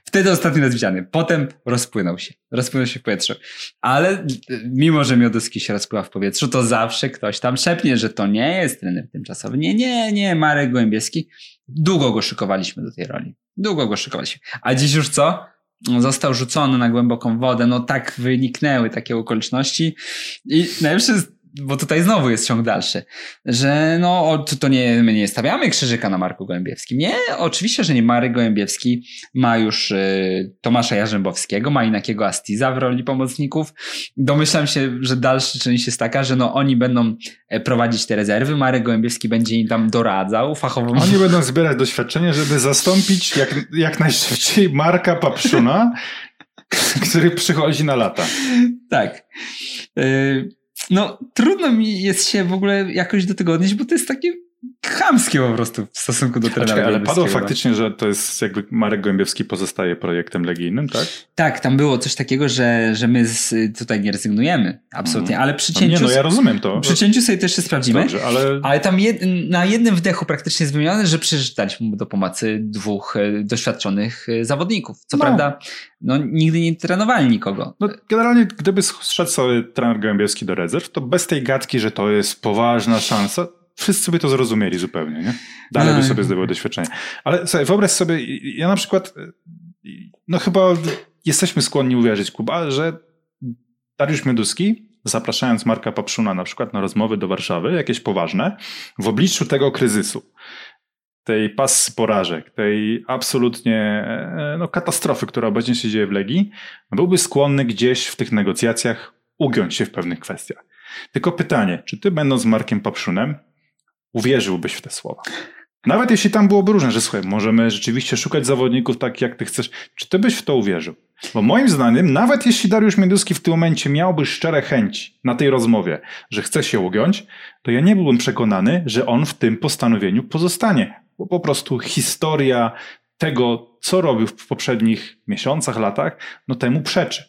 Wtedy ostatni raz widziany. Potem rozpłynął się. Rozpłynął się w powietrzu. Ale mimo, że Mioduski się rozpływa w powietrzu, to zawsze ktoś tam szepnie, że to nie jest trener tymczasowy. Nie, nie, nie, Marek Gołębieski. Długo go szykowaliśmy do tej roli. Długo go szykowaliśmy. A dziś już co? Został rzucony na głęboką wodę. No tak wyniknęły takie okoliczności. I najlepsze jest bo tutaj znowu jest ciąg dalszy, że no to nie, my nie stawiamy krzyżyka na Marku Gołębiewskim. Nie, oczywiście, że nie Marek Gołębiewski ma już y, Tomasza Jarzębowskiego, ma Inakiego Astiza w roli pomocników. Domyślam się, że dalsza część jest taka, że no oni będą e, prowadzić te rezerwy, Marek Gołębiewski będzie im tam doradzał fachowo. Oni będą zbierać doświadczenie, żeby zastąpić jak, jak najszybciej Marka Papszuna, który przychodzi na lata. Tak. Y no trudno mi jest się w ogóle jakoś do tego odnieść, bo to jest takie chamskie po prostu w stosunku do trenera. ale padło faktycznie, że to jest jakby Marek Gołębiewski pozostaje projektem legijnym, tak? Tak, tam było coś takiego, że, że my z, tutaj nie rezygnujemy, absolutnie, mm. ale przy cięciu... No nie, no ja rozumiem to. Przy cięciu sobie też się sprawdzimy, Dobrze, ale... ale tam jed, na jednym wdechu praktycznie jest wymienione, że przeczytaliśmy mu do pomocy dwóch e, doświadczonych e, zawodników. Co no. prawda, no nigdy nie trenowali nikogo. No, generalnie, gdyby szedł sobie trener Gołębiewski do rezerw, to bez tej gadki, że to jest poważna szansa, wszyscy by to zrozumieli zupełnie, nie? Dalej by sobie zdobył doświadczenie. Ale sobie, wyobraź sobie, ja na przykład, no chyba jesteśmy skłonni uwierzyć, Kuba, że Dariusz Mioduski, zapraszając Marka Papszuna na przykład na rozmowy do Warszawy, jakieś poważne, w obliczu tego kryzysu, tej pas porażek, tej absolutnie e, no, katastrofy, która obecnie się dzieje w Legii, byłby skłonny gdzieś w tych negocjacjach ugiąć się w pewnych kwestiach. Tylko pytanie, czy ty będąc Markiem Papszunem, uwierzyłbyś w te słowa. Nawet jeśli tam byłoby różne, że słuchaj, możemy rzeczywiście szukać zawodników tak, jak ty chcesz. Czy ty byś w to uwierzył? Bo moim zdaniem, nawet jeśli Dariusz Mioduski w tym momencie miałby szczere chęci na tej rozmowie, że chce się ugiąć, to ja nie byłbym przekonany, że on w tym postanowieniu pozostanie. Bo po prostu historia tego, co robił w poprzednich miesiącach, latach, no temu przeczy.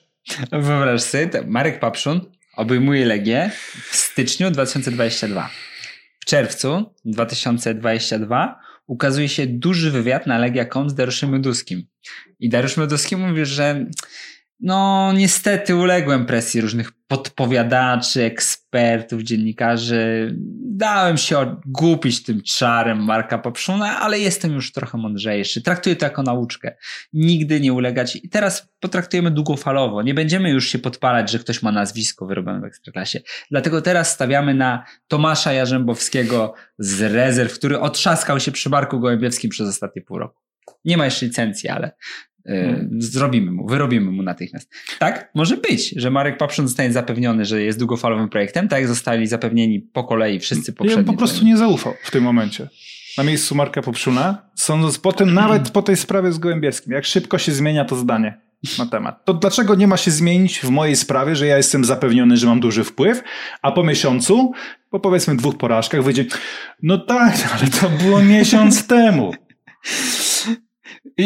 Wyobraź sobie, Marek Papszun obejmuje Legię w styczniu 2022. W czerwcu 2022 ukazuje się duży wywiad na Legia.com z Dariuszem Myduskim. I Dariusz Mydowski mówi, że no niestety uległem presji różnych podpowiadaczy, ekspertów, dziennikarzy. Dałem się odgupić tym czarem Marka Popszuna, ale jestem już trochę mądrzejszy. Traktuję to jako nauczkę. Nigdy nie ulegać. I teraz potraktujemy długofalowo. Nie będziemy już się podpalać, że ktoś ma nazwisko wyrobione w Ekstraklasie. Dlatego teraz stawiamy na Tomasza Jarzębowskiego z rezerw, który otrzaskał się przy Marku Gołębiewskim przez ostatnie pół roku. Nie ma jeszcze licencji, ale Hmm. Zrobimy mu, wyrobimy mu natychmiast. Tak, może być, że Marek Papszun zostanie zapewniony, że jest długofalowym projektem, tak jak zostali zapewnieni po kolei wszyscy poprzedni. Ja bym po prostu nie zaufał w tym momencie. Na miejscu Marka Popszuna, sądząc potem nawet po tej sprawie z Gołębierskim, jak szybko się zmienia to zdanie na temat. To dlaczego nie ma się zmienić w mojej sprawie, że ja jestem zapewniony, że mam duży wpływ, a po miesiącu, po powiedzmy dwóch porażkach wyjdzie, no tak, ale to było miesiąc temu.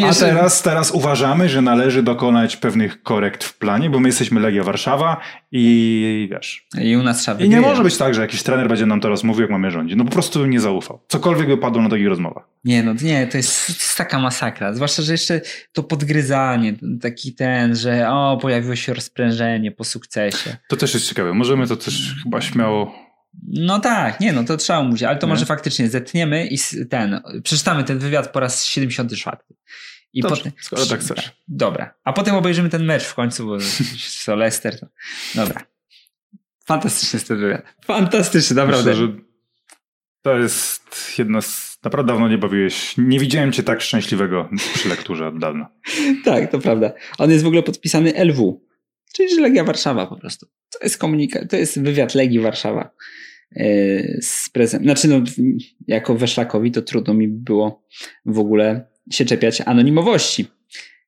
A teraz, teraz uważamy, że należy dokonać pewnych korekt w planie, bo my jesteśmy Legia Warszawa i wiesz. I u nas trzeba I nie może być tak, że jakiś trener będzie nam teraz mówił, jak mamy rządzić. No po prostu bym nie zaufał. Cokolwiek by padło na takich rozmowach. Nie, no nie, to jest, to jest taka masakra. Zwłaszcza, że jeszcze to podgryzanie, taki ten, że o, pojawiło się rozprężenie po sukcesie. To też jest ciekawe. Możemy to też chyba śmiało no tak, nie no, to trzeba mówić, ale to nie? może faktycznie zetniemy i ten, przeczytamy ten wywiad po raz 74. I Dobrze, potem, skoro tak chcesz. Dobra, a potem obejrzymy ten mecz w końcu, bo to Leicester. To, dobra. Fantastyczny jest ten wywiad. Fantastyczny, naprawdę. Myślę, że to jest jedno z... Naprawdę dawno nie bawiłeś. Nie widziałem cię tak szczęśliwego przy lekturze od dawna. tak, to prawda. On jest w ogóle podpisany LW, czyli że Legia Warszawa po prostu. To jest komunikat, to jest wywiad Legii Warszawa. E, z prezem. Znaczy, no, jako Weszlakowi to trudno mi było w ogóle się czepiać anonimowości.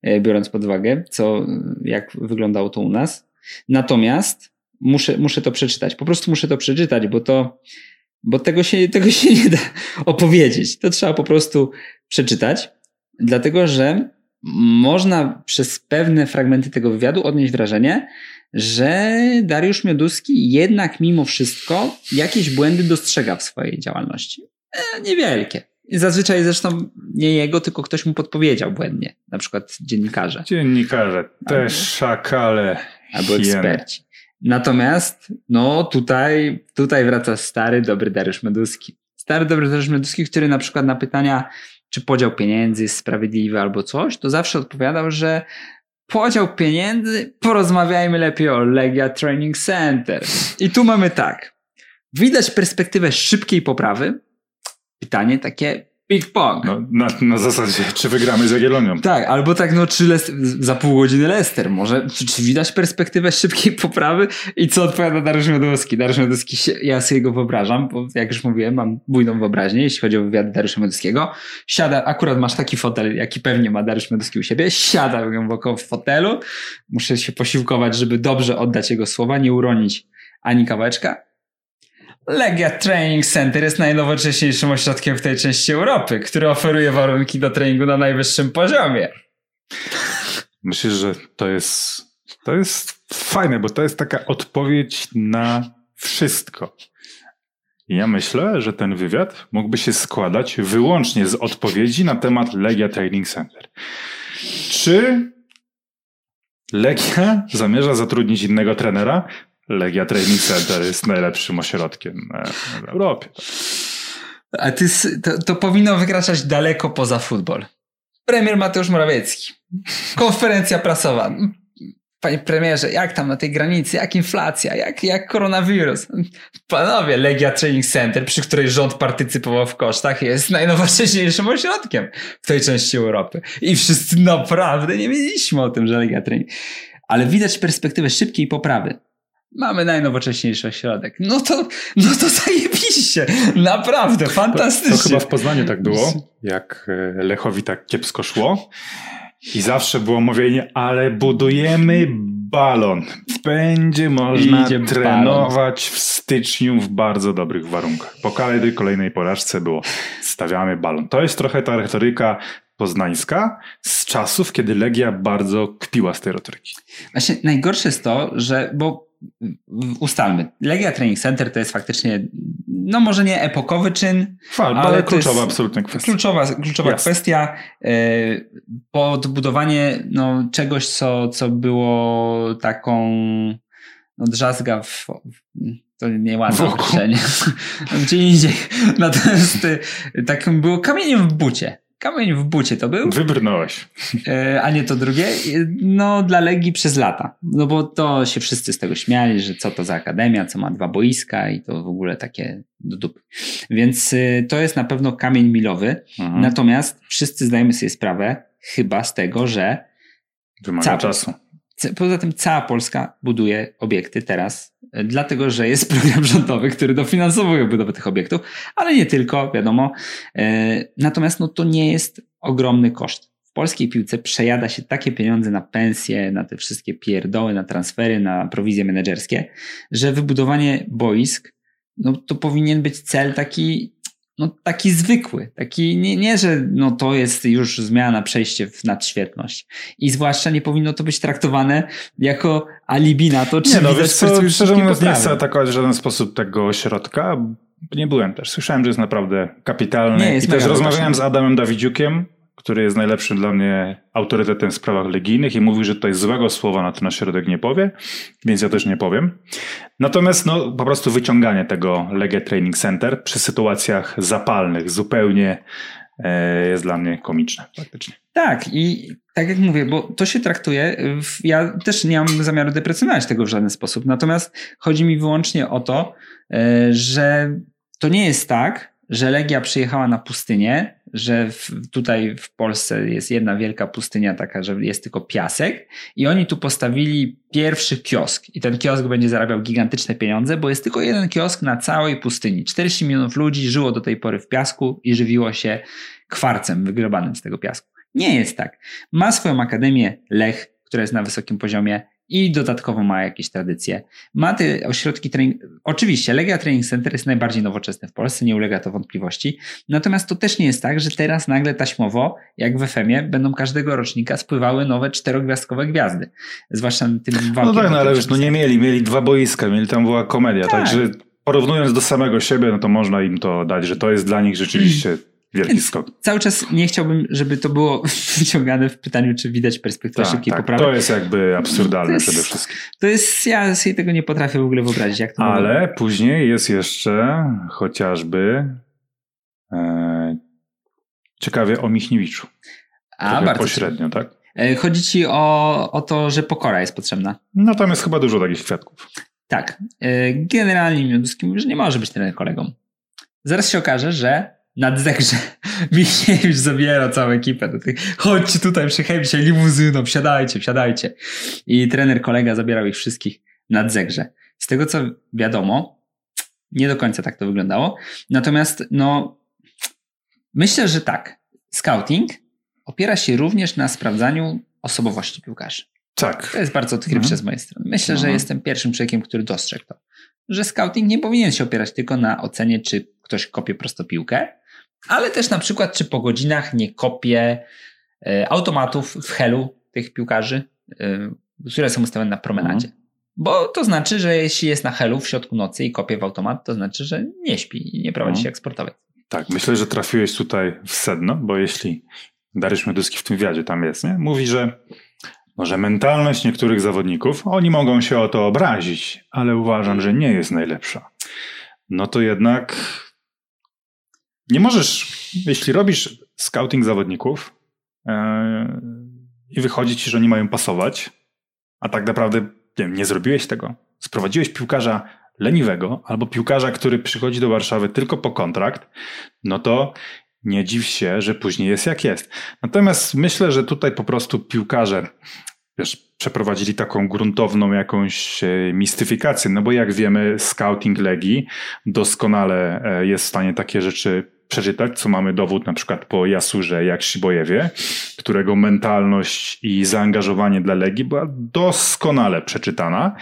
e, biorąc pod uwagę, co, jak wyglądało to u nas. Natomiast muszę, muszę to przeczytać. Po prostu muszę to przeczytać, bo to, bo tego się, tego się nie da opowiedzieć. To trzeba po prostu przeczytać, dlatego że można przez pewne fragmenty tego wywiadu odnieść wrażenie, że Dariusz Mioduski jednak mimo wszystko jakieś błędy dostrzega w swojej działalności. E, niewielkie. Zazwyczaj zresztą nie jego, tylko ktoś mu podpowiedział błędnie. Na przykład dziennikarze. Dziennikarze, też szakale. Albo eksperci. Natomiast, no tutaj, tutaj wraca stary, dobry Dariusz Meduski. Stary, dobry Dariusz Meduski, który na przykład na pytania, czy podział pieniędzy jest sprawiedliwy albo coś, to zawsze odpowiadał, że podział pieniędzy, porozmawiajmy lepiej o Legia Training Center. I tu mamy tak. Widać perspektywę szybkiej poprawy. Pytanie takie, Big Pong. No, na, na zasadzie, czy wygramy z Jagiellonią. Tak, albo tak, no, czy Lester, za pół godziny Lester, może, czy, czy, widać perspektywę szybkiej poprawy i co odpowiada Dariusz Miodowski? Dariusz Miodowski, ja sobie go wyobrażam, bo jak już mówiłem, mam bujną wyobraźnię, jeśli chodzi o wywiad Dariusza Miodowskiego. Siada, akurat masz taki fotel, jaki pewnie ma Dariusz Miodowski u siebie, siada głęboko w fotelu, muszę się posiłkować, żeby dobrze oddać jego słowa, nie uronić ani kawałeczka Legia Training Center jest najnowocześniejszym ośrodkiem w tej części Europy, który oferuje warunki do treningu na najwyższym poziomie. Myślę, że to jest, to jest fajne, bo to jest taka odpowiedź na wszystko. Ja myślę, że ten wywiad mógłby się składać wyłącznie z odpowiedzi na temat Legia Training Center. Czy Legia zamierza zatrudnić innego trenera? Legia Training Center jest najlepszym ośrodkiem w Europie. A ty, to, to powinno wykraczać daleko poza futbol. Premier Mateusz Morawiecki. Konferencja prasowa. Panie premierze, jak tam na tej granicy, jak inflacja, jak, jak koronawirus? Panowie, Legia Training Center, przy której rząd partycypował w kosztach, jest najnowocześniejszym ośrodkiem w tej części Europy. I wszyscy naprawdę nie wiedzieliśmy o tym, że Legia Training. Ale widać perspektywę szybkiej poprawy. Mamy najnowocześniejszy ośrodek. No to, no to zajebiście. Naprawdę, fantastycznie. To, to chyba w Poznaniu tak było, jak e, Lechowi tak kiepsko szło. I zawsze było mówienie, ale budujemy balon. Będzie można Idzie trenować balon. w styczniu w bardzo dobrych warunkach. Po każdej kolejnej porażce było stawiamy balon. To jest trochę ta retoryka poznańska z czasów, kiedy Legia bardzo kpiła z tej retoryki. Właśnie najgorsze jest to, że, bo ustalmy. Legia Training Center to jest faktycznie, no może nie epokowy czyn, Fal, ale, ale kluczowa absolutnie kwestia. Kluczowa, kluczowa kwestia. E, podbudowanie no, czegoś, co, co było taką no, drzazga w, to nieładne określenie. Gdzie indziej. Natomiast e, takim było kamieniem w bucie. Kamień w bucie to był. Wybrnąłeś. E, a nie to drugie. No, dla Legii przez lata. No bo to się wszyscy z tego śmiali, że co to za akademia, co ma dwa boiska i to w ogóle takie do dupy. Więc y, to jest na pewno kamień milowy. Mhm. Natomiast wszyscy zdajemy sobie sprawę chyba z tego, że. Wymaga czasu. Poza tym cała Polska buduje obiekty teraz, e, dlatego że jest program rządowy, który dofinansowuje budowę tych obiektów, ale nie tylko, wiadomo. E, natomiast no, to nie jest ogromny koszt. W polskiej piłce przejada się takie pieniądze na pensje, na te wszystkie pierdoły, na transfery, na prowizje menedżerskie, że wybudowanie boisk no, to powinien być cel taki no, taki zwykły, taki nie, nie, że no, to jest już zmiana, przejście w nadświetność. I zwłaszcza nie powinno to być traktowane jako alibi na to, czy nie, no, widać co, szczerze mówiąc, nie chcę atakować w żaden sposób tego ośrodka. Nie byłem też. Słyszałem, że jest naprawdę kapitalny. Nie, jest I też rozmawiałem z Adamem Dawidziukiem, który jest najlepszym dla mnie autorytetem w sprawach legijnych i mówi, że tutaj złego słowa na ten ośrodek nie powie, więc ja też nie powiem. Natomiast no, po prostu wyciąganie tego Legia Training Center przy sytuacjach zapalnych zupełnie e, jest dla mnie komiczne faktycznie. Tak i tak jak mówię, bo to się traktuje, w, ja też nie mam zamiaru deprecjonować tego w żaden sposób, natomiast chodzi mi wyłącznie o to, e, że to nie jest tak, że Legia przyjechała na pustynię, że w, tutaj w Polsce jest jedna wielka pustynia taka, że jest tylko piasek i oni tu postawili pierwszy kiosk i ten kiosk będzie zarabiał gigantyczne pieniądze, bo jest tylko jeden kiosk na całej pustyni. 40 milionów ludzi żyło do tej pory w piasku i żywiło się kwarcem wygrobanym z tego piasku. Nie jest tak. Ma swoją akademię Lech, która jest na wysokim poziomie i dodatkowo ma jakieś tradycje. Ma te ośrodki trening. Oczywiście, Legia Training Center jest najbardziej nowoczesny w Polsce, nie ulega to wątpliwości. Natomiast to też nie jest tak, że teraz nagle taśmowo, jak w FM-ie, będą każdego rocznika spływały nowe czterogwiazdkowe gwiazdy. Zwłaszcza tym No tak, no ale wiesz, no nie mieli, mieli dwa boiska, mieli tam była komedia, tak. także porównując do samego siebie, no to można im to dać, że to jest dla nich rzeczywiście wielki skok. Cały czas nie chciałbym, żeby to było wyciągane w pytaniu, czy widać perspektywę tak, szybkiej tak. poprawy. To jest jakby absurdalne jest, przede wszystkim. To jest, ja sobie tego nie potrafię w ogóle wyobrazić. Jak to Ale później jest jeszcze chociażby e, ciekawie o Michniewiczu. A, bardzo pośrednio, tak? E, chodzi ci o, o to, że pokora jest potrzebna. No tam jest chyba dużo takich kwiatków. Tak. E, generalnie Mioduski mówi, że nie może być trener kolegą. Zaraz się okaże, że nad zegrze Michniewicz zabiera całą ekipę do tych, chodźcie tutaj, przychajmy się limuzyną, wsiadajcie, wsiadajcie. I trener kolega zabierał ich wszystkich nad zegrze. Z tego co wiadomo, nie do końca tak to wyglądało. Natomiast no, myślę, że tak. Scouting opiera się również na sprawdzaniu osobowości piłkarzy. Tak. To jest bardzo odkrywcze mhm. z mojej strony. Myślę, mhm. że jestem pierwszym człowiekiem, który dostrzegł to. Że scouting nie powinien się opierać tylko na ocenie, czy ktoś kopie prosto piłkę, ale też na przykład, czy po godzinach nie kopie e, automatów w helu tych piłkarzy, e, które są ustawione na promenadzie. Mhm. Bo to znaczy, że jeśli jest na helu w środku nocy i kopie w automat, to znaczy, że nie śpi i nie prowadzi mhm. się jak sportowiec. Tak, myślę, że trafiłeś tutaj w sedno, bo jeśli Dariusz Mioduski w tym wywiadzie tam jest, nie? mówi, że może mentalność niektórych zawodników, oni mogą się o to obrazić, ale uważam, że nie jest najlepsza. No to jednak nie możesz, jeśli robisz scouting zawodników yy, i wychodzi ci, że oni mają pasować, a tak naprawdę nie, nie zrobiłeś tego, sprowadziłeś piłkarza leniwego albo piłkarza, który przychodzi do Warszawy tylko po kontrakt, no to nie dziw się, że później jest jak jest. Natomiast myślę, że tutaj po prostu piłkarze wiesz, przeprowadzili taką gruntowną jakąś e, mistyfikację, no bo jak wiemy, scouting Legii doskonale e, jest w stanie takie rzeczy przeczytać, co mamy dowód na przykład po Jasurze jak Szybojewie, którego mentalność i zaangażowanie dla Legii była doskonale przeczytana.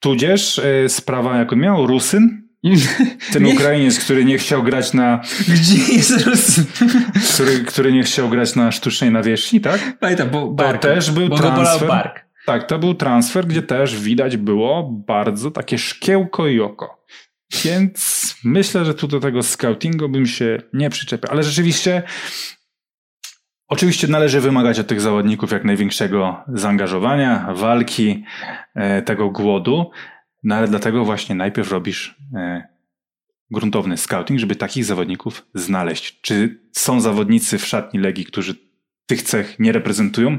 Tudzież e, sprawa, jak on miał, Rusyn, ten nie. Ukrainiec, który nie chciał grać na. Gdzie jest Rusyn? Który, który nie chciał grać na sztucznej nawierzchni, tak? Pamiętam, bo bark, to też był bo transfer. Bark. Tak, to był transfer, gdzie też widać było bardzo takie szkiełko i oko. Więc myślę, że tu do tego scoutingu bym się nie przyczepiał. Ale rzeczywiście, oczywiście należy wymagać od tych zawodników jak największego zaangażowania, walki, e, tego głodu. No ale dlatego właśnie najpierw robisz e, gruntowny scouting, żeby takich zawodników znaleźć. Czy są zawodnicy w szatni Legii, którzy tych cech nie reprezentują?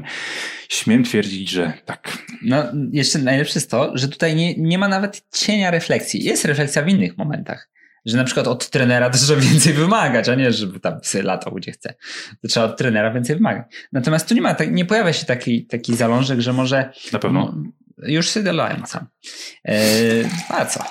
Śmiem twierdzić, że tak. No, jeszcze najlepsze jest to, że tutaj nie, nie ma nawet cienia refleksji. Jest refleksja w innych momentach. Że na przykład od trenera trzeba więcej wymagać, a nie, żeby tam sobie latał gdzie chce. To trzeba od trenera więcej wymagać. Natomiast tu nie ma, nie pojawia się taki, taki zalążek, że może. Na pewno. Już sobie dolałem sam. E, a co?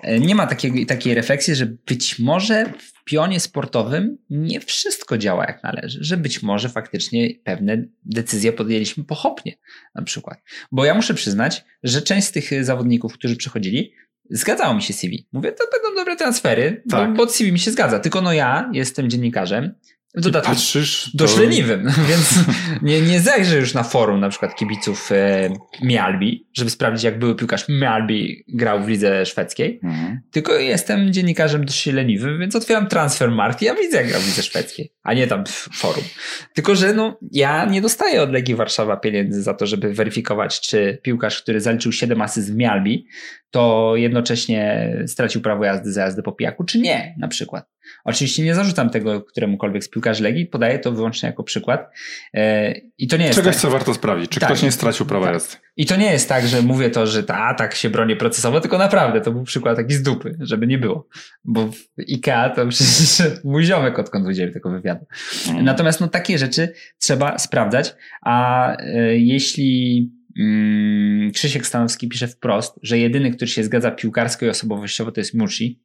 E, nie ma takiej, takiej refleksji, że być może pionie sportowym nie wszystko działa jak należy, że być może faktycznie pewne decyzje podjęliśmy pochopnie, na przykład. Bo ja muszę przyznać, że część z tych zawodników, którzy przychodzili, zgadzało mi się CV. Mówię, to będą dobre transfery, tak. bo, CV mi się zgadza. Tylko no ja jestem dziennikarzem dodatku patrzysz, dość to... leniwym, więc nie, nie zajrzę już na forum na przykład kibiców e, Mialbi, żeby sprawdzić jak były piłkarz Mialbi grał w lidze szwedzkiej, mhm. tylko jestem dziennikarzem dość leniwym, więc otwieram transfer marki, ja widzę jak grał w lidze szwedzkiej, a nie tam forum. Tylko, że no, ja nie dostaję od Legii Warszawa pieniędzy za to, żeby weryfikować, czy piłkarz, który zaliczył 7 asyst w Mialbi, to jednocześnie stracił prawo jazdy za jazdę po pijaku, czy nie, na przykład. Oczywiście nie zarzucam tego któremukolwiek z piłkarzy Legii, podaję to wyłącznie jako przykład. E, I to nie jest Czegoś, tak. co warto sprawdzić, czy tak. ktoś nie stracił prawa tak. jazdy. I to nie jest tak, że mówię to, że ta, tak się broni procesowo, tylko naprawdę to był przykład taki z dupy, żeby nie było. Bo w IKEA to przecież mój ziomek odkąd udzielił tego wywiadu. Mm. Natomiast no takie rzeczy trzeba sprawdzać, a e, jeśli mm, Krzysiek Stanowski pisze wprost, że jedyny, który się zgadza piłkarsko i osobowościowo to jest Mushi,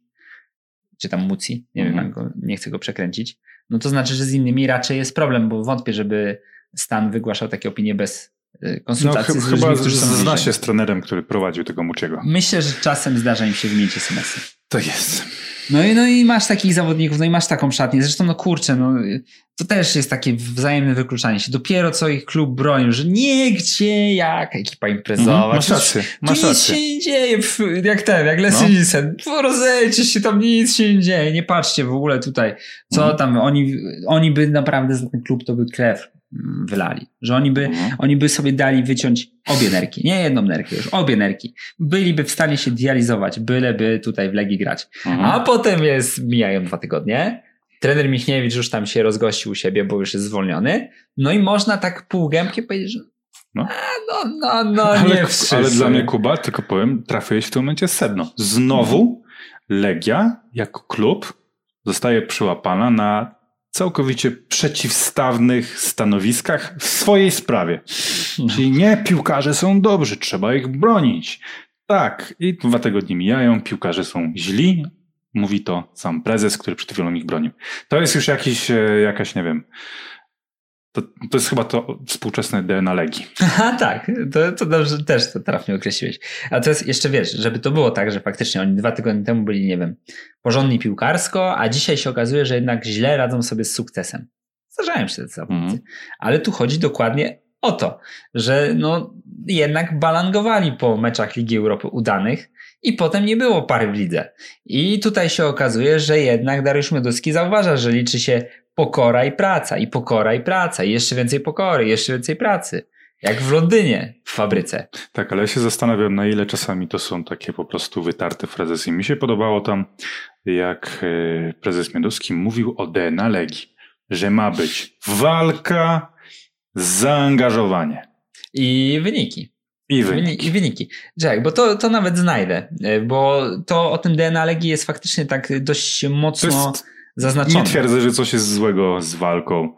czy tam Muci, nie mm. wiem, mhm. go, nie chcę go przekręcić, no to znaczy, że z innymi raczej jest problem, bo wątpię, żeby Stan wygłaszał takie opinie bez y, No, konsultacji ch- z ludźmi, chyba którzy są zna się z trenerem, który prowadził tego Muciego. Myślę, że czasem zdarza im się wymienić SMS-y. To jest. No i, no i masz takich zawodników, no i masz taką szatnię. Zresztą, no kurczę, no, to też jest takie wzajemne wykluczanie się. Dopiero co ich klub bronił, że nie, gdzie, jak, ekipa imprezowa. Mhm, masz rację, masz nic rację. się nie dzieje, pf, jak ten, jak Leslie No. Nielsen. Rozejdźcie się, tam nic się nie dzieje. Nie patrzcie w ogóle tutaj, co Mhm. tam, oni, oni by naprawdę za ten klub to by krew wylali. Że oni by, Mhm. oni by sobie dali wyciąć obie nerki. Nie jedną nerkę już, obie nerki. Byliby w stanie się dializować, byleby tutaj w Legii grać. Mhm. A potem jest, mijają dwa tygodnie. Trener Michniewicz już tam się rozgościł u siebie, bo już jest zwolniony. No i można tak półgębkiem powiedzieć, że No. no, no, no, ale, nie wszyscy. ale dla mnie, Kuba, tylko powiem, trafiłeś w tym momencie sedno. Znowu Legia jako klub zostaje przyłapana na całkowicie przeciwstawnych stanowiskach w swojej sprawie. Czyli nie, piłkarze są dobrzy, trzeba ich bronić. Tak, i dwa tygodnie mijają, piłkarze są źli, mówi to sam prezes, który przed chwilą ich bronił. To jest już jakiś, e, jakaś, nie wiem, to, to jest chyba to współczesne DNA Legii. Aha, tak, to, to dobrze też to trafnie określiłeś. A to jest jeszcze, wiesz, żeby to było tak, że faktycznie oni dwa tygodnie temu byli, nie wiem, porządni piłkarsko, a dzisiaj się okazuje, że jednak źle radzą sobie z sukcesem. Zdarzają się tacy zawodnicy. Mhm. Ale tu chodzi dokładnie o to, że no jednak balangowali po meczach Ligi Europy udanych i potem nie było pary w lidze. I tutaj się okazuje, że jednak Dariusz Mioduski zauważa, że liczy się pokora i praca, i pokora i praca, i jeszcze więcej pokory, jeszcze więcej pracy. Jak w Londynie, w fabryce. Tak, ale ja się zastanawiam, na ile czasami to są takie po prostu wytarte frazy. I mi się podobało tam, jak e, prezes Mioduski mówił o DNA Legii, że ma być walka, zaangażowanie I wyniki. i Wyni- wynik. I wyniki. Czekaj, bo to, to nawet znajdę, e, bo to o tym DNA Legii jest faktycznie tak dość To mocno jest, zaznaczone. nie twierdzę, że coś jest złego z walką,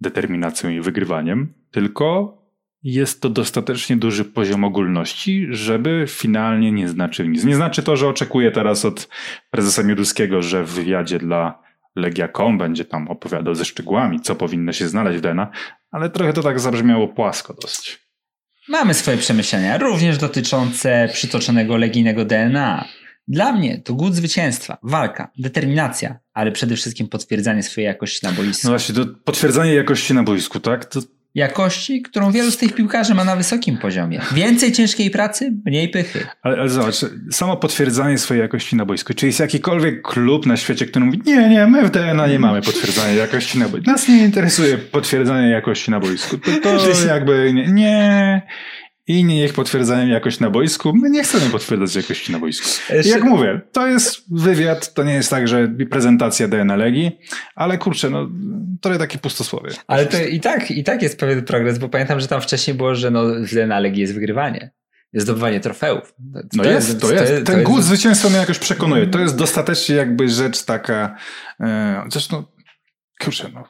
determinacją i wygrywaniem, tylko jest to dostatecznie duży poziom ogólności, żeby finalnie nie znaczył nic. Nie znaczy to, że oczekuję teraz od prezesa Mioduskiego, że w wywiadzie dla Legia.com będzie tam opowiadał ze szczegółami, co powinno się znaleźć w DNA, ale trochę to tak zabrzmiało płasko dosyć. Mamy swoje przemyślenia, również dotyczące przytoczonego legijnego DNA. Dla mnie to głód zwycięstwa, walka, determinacja, ale przede wszystkim potwierdzanie swojej jakości na boisku. No właśnie, to potwierdzanie jakości na boisku, tak? To Jakości, którą wielu z tych piłkarzy ma na wysokim poziomie. Więcej ciężkiej pracy, mniej pychy. Ale, ale zobacz, samo potwierdzanie swojej jakości na boisku. Czy jest jakikolwiek klub na świecie, który mówi, nie, nie, my w DNA nie mamy potwierdzania jakości na boisku. Nas nie interesuje potwierdzanie jakości na boisku. To, to jakby nie, nie. Inni niech potwierdzają jakość na boisku. My nie chcemy potwierdzać jakości na boisku. Jeszcze- Jak mówię, to jest wywiad, to nie jest tak, że prezentacja DNA Legii, ale kurczę, no, trochę takie pustosłowie. Ale to i tak, i tak jest pewien progres, bo pamiętam, że tam wcześniej było, że no, w DNA Legii jest wygrywanie. Jest zdobywanie trofeów. To, No jest, to jest. Ten głód zwycięstwa mnie jakoś przekonuje. To jest dostatecznie jakby rzecz taka, e, zresztą, kurczę, no,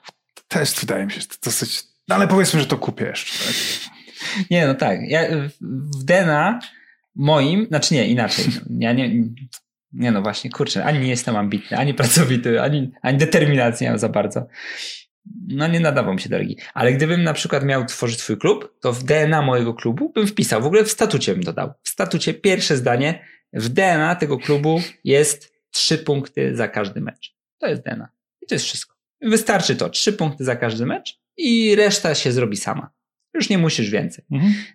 też wydaje mi się, że to dosyć, no ale powiedzmy, że to kupię jeszcze. Tak? Nie, no tak. Ja w- w DNA moim, znaczy nie, inaczej. Ja nie, nie no właśnie, kurczę, ani nie jestem ambitny, ani pracowity, ani, ani determinacji nie mam za bardzo. No nie nadawam się do Legii. Ale gdybym na przykład miał tworzyć swój klub, to w DNA mojego klubu bym wpisał, w ogóle w statucie bym dodał. W statucie pierwsze zdanie, w DNA tego klubu jest trzy punkty za każdy mecz. To jest DNA. I to jest wszystko. Wystarczy to, trzy punkty za każdy mecz i reszta się zrobi sama. Już nie musisz więcej.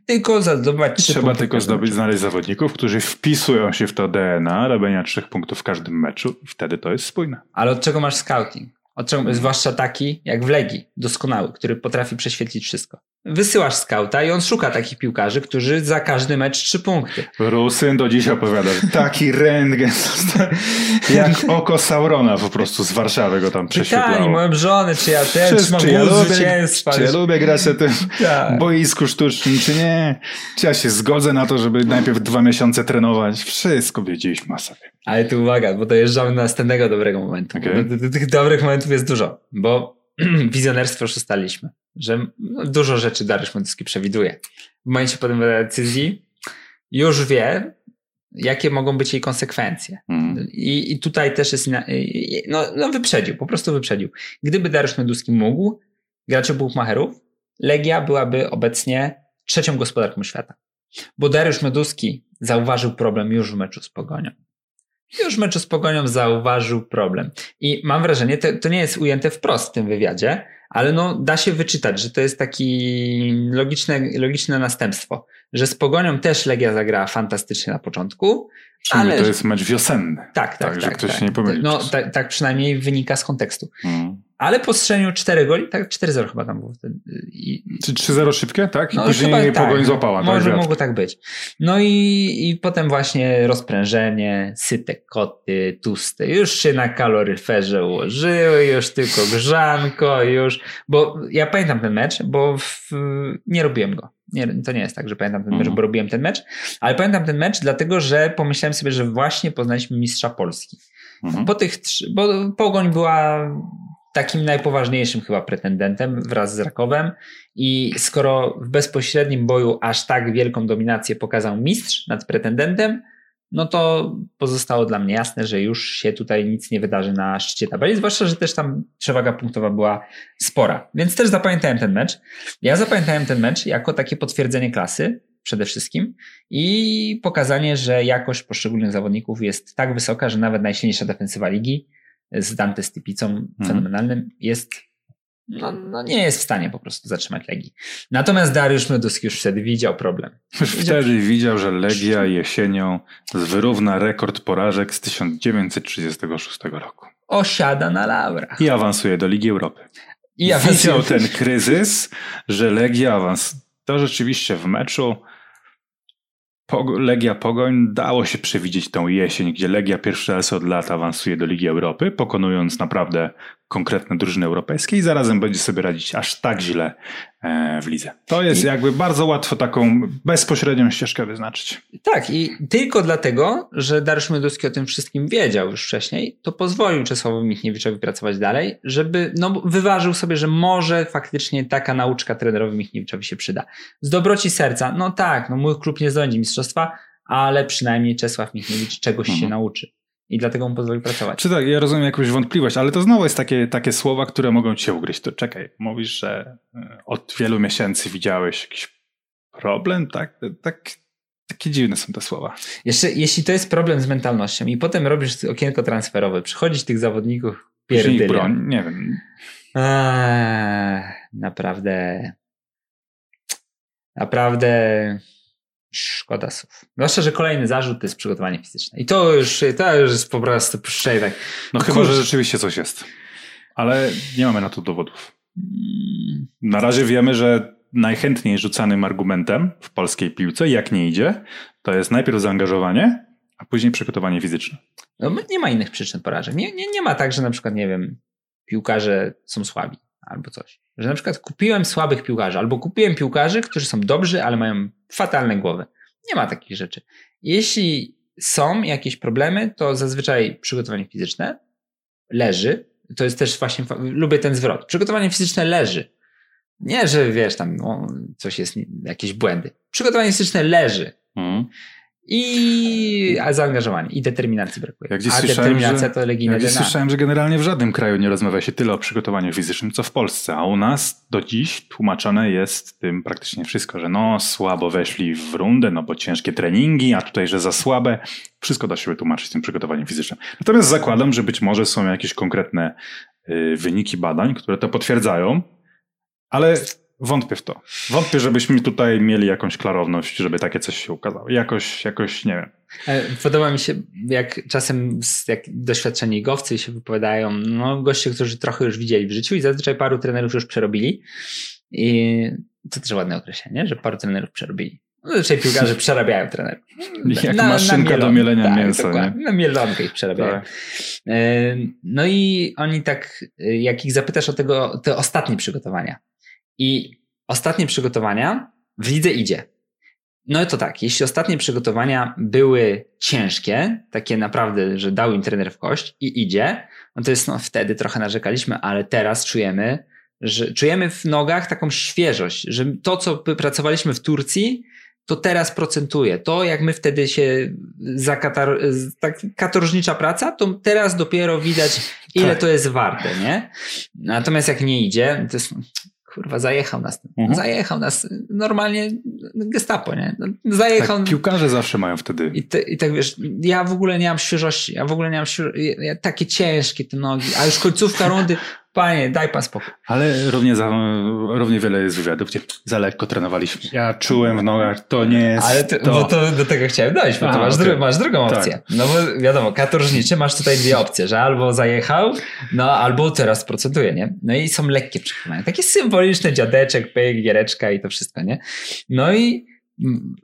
Tylko zdobywać trzy Trzeba tylko zdobyć, znaleźć zawodników, którzy wpisują się w to DNA robienia trzech punktów w każdym meczu i wtedy to jest spójne. Ale od czego masz scouting? Od czego, zwłaszcza taki jak w Legii, doskonały, który potrafi prześwietlić wszystko. Wysyłasz skauta i on szuka takich piłkarzy, którzy za każdy mecz trzy punkty. Rusyn do dziś opowiada, taki rentgen, jak oko Saurona po prostu z Warszawy go tam prześwietlało. moją żonę, czy ja też Wszyscy, mam czy ja lubię, zwycięstwa. czy ja lubię grać na tym Tak. boisku sztucznym, czy nie. Czy ja się zgodzę na to, żeby najpierw dwa miesiące trenować. Wszystko wiedzieliśmy sobie. Ale tu uwaga, bo dojeżdżamy do następnego dobrego momentu. Bo Tych dobrych momentów jest dużo, bo wizjonerstwo już ustaliliśmy, że dużo rzeczy Dariusz Mądowski przewiduje. W momencie podejmowania decyzji już wie, jakie mogą być jej konsekwencje. Mm. I, I tutaj też jest, no, no wyprzedził, po prostu wyprzedził. Gdyby Dariusz Mioduski mógł grać u Buchmacherów, Legia byłaby obecnie trzecią gospodarką świata. Bo Dariusz Meduski zauważył problem już w meczu z Pogonią. Już w meczu z Pogonią zauważył problem. I mam wrażenie, to, to nie jest ujęte wprost w tym wywiadzie, ale no, da się wyczytać, że to jest taki logiczne, logiczne następstwo, że z Pogonią też Legia zagrała fantastycznie na początku, ale to jest mecz wiosenny. Tak, tak, tak. tak że ktoś tak. się nie pomyli. No, tak, tak przynajmniej wynika z kontekstu. Hmm. Ale po strzeleniu 4 goli, tak 4-0 chyba tam było wtedy. I, Czy 3-0 szybkie, tak? I no, później chyba tak, pogoń złapała. Może tak, mogło tak być. No i, i potem właśnie rozprężenie, syte koty, tłuste, już się na kaloryferze ułożyły, już tylko grzanko, już, bo ja pamiętam ten mecz, bo w, nie robiłem go. Nie, to nie jest tak, że pamiętam ten mecz, Mhm. bo robiłem ten mecz, ale pamiętam ten mecz dlatego, że pomyślałem sobie, że właśnie poznaliśmy mistrza Polski. Mhm. Po tych, trzy- bo Pogoń była takim najpoważniejszym chyba pretendentem wraz z Rakowem i skoro w bezpośrednim boju aż tak wielką dominację pokazał mistrz nad pretendentem, no to pozostało dla mnie jasne, że już się tutaj nic nie wydarzy na szczycie tabeli, zwłaszcza, że też tam przewaga punktowa była spora. Więc też zapamiętałem ten mecz. Ja zapamiętałem ten mecz jako takie potwierdzenie klasy przede wszystkim i pokazanie, że jakość poszczególnych zawodników jest tak wysoka, że nawet najsilniejsza defensywa ligi z Dante Stipicą fenomenalnym jest no, no nie jest w stanie po prostu zatrzymać Legii. Natomiast Dariusz Meduski już wtedy widział problem. Już wtedy widział, że Legia jesienią wyrówna rekord porażek z 1936 roku. Osiada na laurach. I awansuje do Ligi Europy. I ja Widział ten kryzys, że Legia awans. To rzeczywiście w meczu Legia Pogoń dało się przewidzieć tą jesień, gdzie Legia pierwszy raz od lat awansuje do Ligi Europy, pokonując naprawdę konkretne drużyny europejskie i zarazem będzie sobie radzić aż tak źle e, w lidze. To jest I- jakby bardzo łatwo taką bezpośrednią ścieżkę wyznaczyć. Tak, i tylko dlatego, że Dariusz Meduski o tym wszystkim wiedział już wcześniej, to pozwolił Czesławowi Michniewiczowi pracować dalej, żeby, no wyważył sobie, że może faktycznie taka nauczka trenerowi Michniewiczowi się przyda. Z dobroci serca, no tak, no mój klub nie zdobędzie mistrzostwa, ale przynajmniej Czesław Michniewicz czegoś się Mhm. nauczy. I dlatego mu pozwolił pracować. Czy tak, ja rozumiem jakąś wątpliwość, ale to znowu jest takie, takie słowa, które mogą cię ugryźć. To czekaj, mówisz, że e, od wielu miesięcy widziałeś jakiś problem, tak? Tak, takie dziwne są te słowa. Jeszcze, jeśli to jest problem z mentalnością i potem robisz okienko transferowe, przychodzić tych zawodników pierdylia. broń, nie wiem. Eee, naprawdę. Naprawdę szkoda słów. Zwłaszcza, że kolejny zarzut to jest przygotowanie fizyczne. I to już, to już jest po prostu puszczaj tak. No No chyba, że rzeczywiście coś jest. Ale nie mamy na to dowodów. Na razie wiemy, że najchętniej rzucanym argumentem w polskiej piłce, jak nie idzie, to jest najpierw zaangażowanie, a później przygotowanie fizyczne. No, nie ma innych przyczyn porażek. Nie, nie, nie ma tak, że na przykład, nie wiem, piłkarze są słabi albo coś. Że na przykład kupiłem słabych piłkarzy albo kupiłem piłkarzy, którzy są dobrzy, ale mają fatalne głowy. Nie ma takich rzeczy. Jeśli są jakieś problemy, to zazwyczaj przygotowanie fizyczne leży. To jest też właśnie, lubię ten zwrot. Przygotowanie fizyczne leży. Nie, że wiesz, tam no, coś jest, jakieś błędy. Przygotowanie fizyczne leży. I a zaangażowanie i determinacji brakuje. Ja gdzieś a determinacja że- to legijne Ja gdzieś DNA. słyszałem, że generalnie w żadnym kraju nie rozmawia się tyle o przygotowaniu fizycznym, co w Polsce, a u nas do dziś tłumaczone jest tym praktycznie wszystko, że no słabo weszli w rundę, no bo ciężkie treningi, a tutaj, że za słabe. Wszystko da się wytłumaczyć tym przygotowaniem fizycznym. Natomiast zakładam, że być może są jakieś konkretne y, wyniki badań, które to potwierdzają, ale wątpię w to. Wątpię, żebyśmy tutaj mieli jakąś klarowność, żeby takie coś się ukazało. Jakoś, jakoś, nie wiem. E, Podoba mi się, jak czasem jak doświadczeni gowcy się wypowiadają, no goście, którzy trochę już widzieli w życiu i zazwyczaj paru trenerów już przerobili. I to też ładne określenie, że paru trenerów przerobili. No, Zazwyczaj piłkarze przerabiają trenerów. Jak maszynka do mielenia tak, mięsa? Na mielonkę ich przerabiają. Tak. E, No i oni tak, e, jak ich zapytasz o tego, te ostatnie przygotowania. I ostatnie przygotowania w lidze idzie. No to tak, jeśli ostatnie przygotowania były ciężkie, takie naprawdę, że dał im trener w kość i idzie, no to jest, no wtedy trochę narzekaliśmy, ale teraz czujemy, że czujemy w nogach taką świeżość, że to, co pracowaliśmy w Turcji, to teraz procentuje. To, jak my wtedy się zakatar, tak katorżnicza praca, to teraz dopiero widać, ile Tak. to jest warte, nie? Natomiast jak nie idzie, to jest, kurwa, zajechał nas. Mhm. Zajechał nas normalnie gestapo, nie? No, Zajechał. Tak, piłkarze zawsze mają wtedy. I, te, I tak wiesz, ja w ogóle nie mam świeżości, ja w ogóle nie mam świeżości, ja, ja, takie ciężkie te nogi, a już końcówka rundy, panie, daj pan spokój. Ale równie, za, równie wiele jest wywiadów, gdzie za lekko trenowaliśmy. Ja czułem w nogach, to nie jest Ale ty, to. bo to do tego chciałem dojść, bo A, masz, okej. dru, masz drugą Tak. opcję. No bo wiadomo, katorżniczy masz tutaj dwie opcje, że albo zajechał, no albo teraz proceduje, nie? No i są lekkie przekonania. Takie symboliczne dziadeczek, pyk, giereczka i to wszystko, nie? No i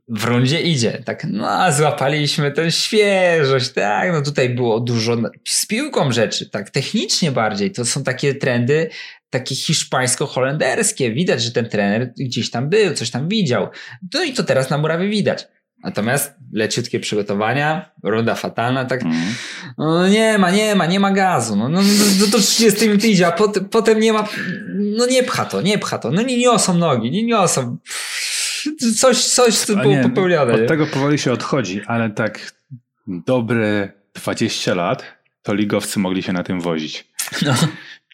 w rundzie idzie, tak, no a złapaliśmy tę świeżość, tak, no tutaj było dużo z piłką rzeczy, tak, technicznie bardziej, to są takie trendy, takie hiszpańsko-holenderskie, widać, że ten trener gdzieś tam był, coś tam widział, no i to teraz na murawie widać. Natomiast leciutkie przygotowania, runda fatalna, tak, Mhm. no nie ma, nie ma, nie ma gazu, no, no, no to 30 minut idzie, a potem, potem nie ma, no nie pcha to, nie pcha to, no nie niosą nogi, nie niosą, coś, coś co było nie, popełnione. nie? Od tego powoli się odchodzi, ale tak dobre 20 lat to ligowcy mogli się na tym wozić. No.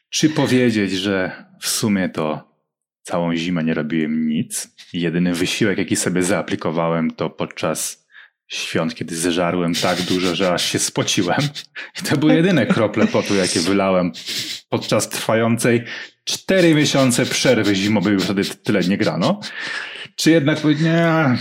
Czy powiedzieć, że w sumie to całą zimę nie robiłem nic? Jedyny wysiłek, jaki sobie zaaplikowałem, to podczas świąt, kiedy zeżarłem tak dużo, że aż się spociłem. I to były jedyne krople potu, jakie wylałem podczas trwającej cztery miesiące przerwy zimowej, już wtedy tyle nie grano. Czy jednak nie,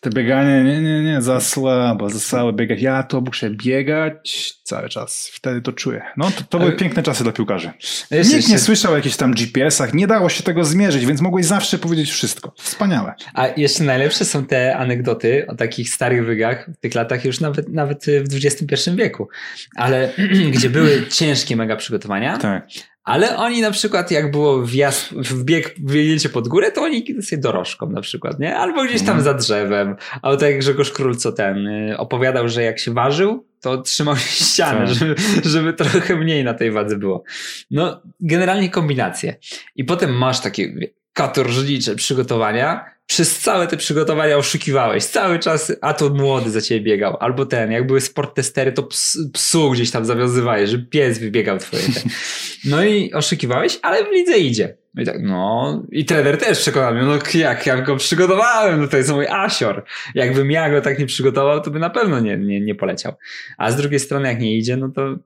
to bieganie, nie, nie, nie, za słabo, za słabo biegać. Ja to muszę biegać cały czas. Wtedy to czuję. No, to, to były Ale- piękne czasy dla piłkarzy. Jeszcze- Nikt nie jeszcze- słyszał o jakichś tam GPS-ach, nie dało się tego zmierzyć, więc mogłeś zawsze powiedzieć wszystko. Wspaniałe. A jeszcze najlepsze są te anegdoty o takich starych wygach w tych latach już nawet, nawet w XXI wieku. Ale gdzie były ciężkie mega przygotowania, Tak. Ale oni na przykład jak było wjazd, wbieg, wbiegnięcie pod górę, to oni sobie dorożką na przykład, nie? Albo gdzieś tam Mhm. za drzewem. Albo tak jak Grzegorz Król, co ten y, opowiadał, że jak się ważył, to trzymał się ścianę, Tak. żeby, żeby trochę mniej na tej wadze było. No, generalnie kombinacje. I potem masz takie katorżnicze przygotowania. Przez całe te przygotowania oszukiwałeś. Cały czas, a to młody za ciebie biegał. Albo ten, jak były sport testery, to ps, psu gdzieś tam zawiązywałeś, żeby pies wybiegał twoje. Te. No i oszukiwałeś, ale w lidze idzie. No i tak, no. I trener też przekonał mnie, no jak ja go przygotowałem, no to jest mój asior. Jakbym ja go tak nie przygotował, to by na pewno nie, nie, nie poleciał. A z drugiej strony, jak nie idzie, no to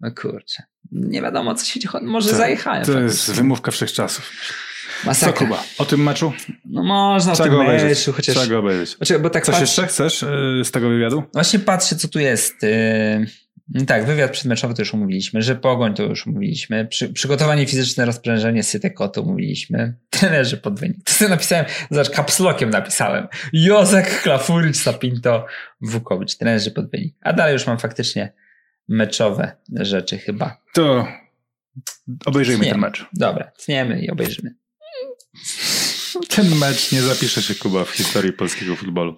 no kurczę. Nie wiadomo, co się dzieje. Może Tak, zajechałem. To jest wymówka wszechczasów. Co Masakra. Kuba? O tym meczu? No można Trzeba tym obejrzeć. meczu, chociaż... Trzeba go obejrzeć. Znaczy, bo tak Coś patrz... jeszcze chcesz y, z tego wywiadu? Właśnie patrzę, co tu jest. Yy, no tak, wywiad przedmeczowy to już omówiliśmy, że pogoń to już omówiliśmy, Przy, przygotowanie fizyczne, rozprężenie syteko to omówiliśmy, trenerzy pod wynik. To sobie napisałem, zobacz, kapslokiem napisałem. Jozek, Klafuricz, Sapinto, Wukowicz, trenerzy pod wynik. A dalej już mam faktycznie meczowe rzeczy chyba. To obejrzyjmy Nie. ten mecz. Dobra, tniemy i obejrzymy. Ten mecz nie zapisze się, Kuba, w historii polskiego futbolu.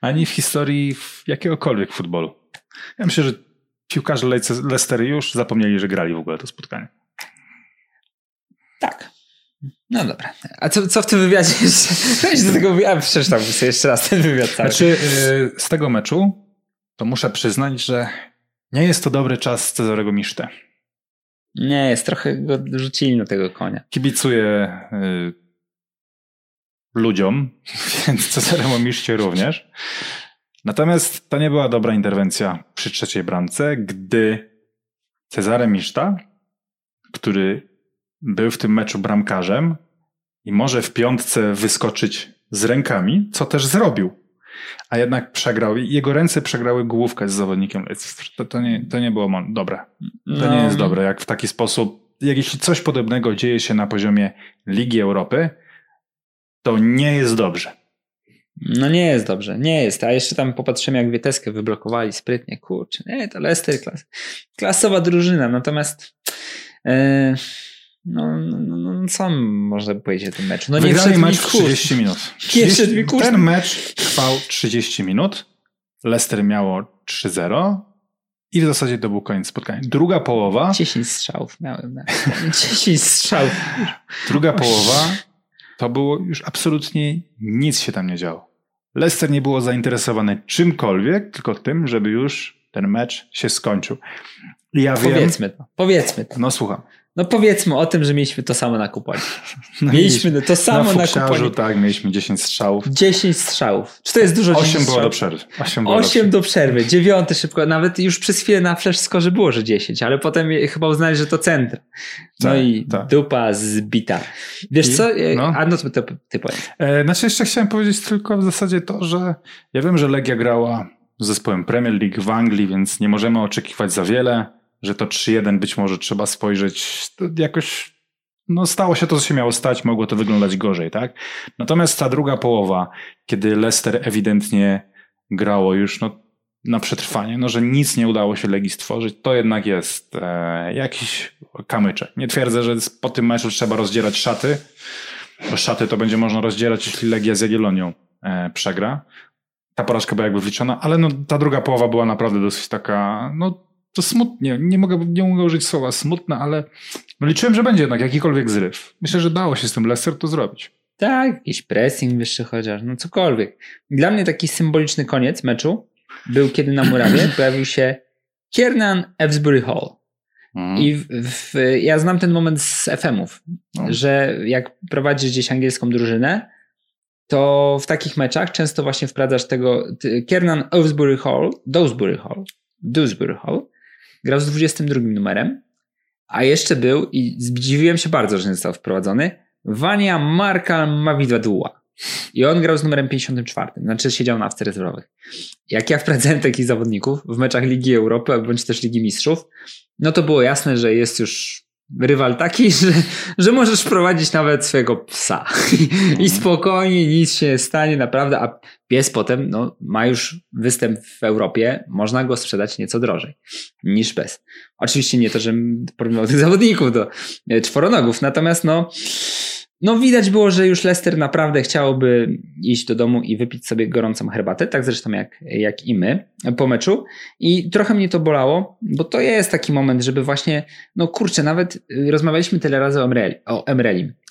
Ani w historii jakiegokolwiek futbolu. Ja myślę, że piłkarze Leice- Leicester już zapomnieli, że grali w ogóle to spotkanie. Tak. No dobra. A co, co w tym wywiadzie jeszcze? Weź do tego wywiadu, przeczytam sobie jeszcze raz ten wywiad cały. Znaczy, y, z tego meczu to muszę przyznać, że nie jest to dobry czas Cezarego Misztę. Nie, jest trochę go rzucili na tego konia. Kibicuję y, ludziom, więc Cezaremu Miszcie również. Natomiast to nie była dobra interwencja przy trzeciej bramce, gdy Cezary Miszta, który był w tym meczu bramkarzem i może w piątce wyskoczyć z rękami, co też zrobił. A jednak przegrał. i Jego ręce przegrały główkę z zawodnikiem. To, to, nie, to nie było dobre. To nie jest dobre, jak w taki sposób, jak jeśli coś podobnego dzieje się na poziomie Ligi Europy, to nie jest dobrze. No nie jest dobrze, nie jest. A jeszcze tam popatrzymy, jak Wieteskę wyblokowali sprytnie. Kurczę, nie, to Leicester klas, klasowa drużyna. Natomiast e, no, no, no, no, co można powiedzieć o tym meczu? No nie Wygrali mi mecz w w kurs. 30 minut. Nie wszedł mi kurs. ten mecz trwał 30 minut. Leicester miało 3-0 i w zasadzie to był koniec spotkania. Druga połowa, 10 strzałów miałem. Na, 10 strzałów. druga połowa to było już absolutnie nic się tam nie działo. Leicester nie było zainteresowane czymkolwiek, tylko tym, żeby już ten mecz się skończył. Ja wiem, Powiedzmy to, powiedzmy to. no słucham. No powiedzmy o tym, że mieliśmy to samo na kuponie. No Mieliśmy to samo na, na kuponie. tak, mieliśmy 10 strzałów. 10 strzałów. Czy to jest dużo? 10 8 było do strzałów? przerwy. 8 było do 8 do przerwy, 9 szybko, nawet już przez chwilę na flash skorze było, że 10, ale potem chyba uznali, że to centrum. No Tak, i tak. dupa zbita. Wiesz I- co? E, no. A no to ty, ty powiedz. E, Znaczy jeszcze chciałem powiedzieć tylko w zasadzie to, że ja wiem, że Legia grała z zespołem Premier League w Anglii, więc nie możemy oczekiwać za wiele, że to 3-1 być może trzeba spojrzeć jakoś no stało się to, co się miało stać, mogło to wyglądać gorzej, tak? Natomiast ta druga połowa, kiedy Leicester ewidentnie grało już no, na przetrwanie, no że nic nie udało się Legii stworzyć, to jednak jest e, jakiś kamyczek. Nie twierdzę, że po tym meczu trzeba rozdzierać szaty, bo szaty to będzie można rozdzierać, jeśli Legia z Jagiellonią e, przegra. Ta porażka była jakby wliczona, ale no, ta druga połowa była naprawdę dosyć taka, no to smutnie, nie mogę, nie mogę użyć słowa smutna, ale no, liczyłem, że będzie jednak jakikolwiek zryw. Myślę, że dało się z tym Leicester to zrobić. Tak, jakiś pressing wyższy chociaż, no cokolwiek. Dla mnie taki symboliczny koniec meczu był, kiedy na murawie pojawił się Kiernan Evsbury Hall. Mhm. I w, w, ja znam ten moment z FM-ów, No. że jak prowadzisz gdzieś angielską drużynę, to w takich meczach często właśnie wprowadzasz tego Kiernan Dewsbury Hall, Dewsbury Hall, Dewsbury Hall, grał z 22 numerem, a jeszcze był, i zdziwiłem się bardzo, że nie został wprowadzony, Wania Marka Mavidadua. I on grał z numerem 54, znaczy siedział na ławce rezerwowych. Jak ja wprowadzałem takich zawodników w meczach Ligi Europy bądź też Ligi Mistrzów, no to było jasne, że jest już rywal taki, że, że możesz prowadzić nawet swojego psa. I spokojnie, nic się nie stanie, naprawdę. A pies potem no, ma już występ w Europie, można go sprzedać nieco drożej niż bez. Oczywiście nie to, że porównywał tych zawodników do e, czworonogów, natomiast no, no widać było, że już Leicester naprawdę chciałoby iść do domu i wypić sobie gorącą herbatę, tak zresztą jak, jak i my po meczu. I trochę mnie to bolało, bo to jest taki moment, żeby właśnie, no kurczę, nawet y, rozmawialiśmy tyle razy o Emreli, o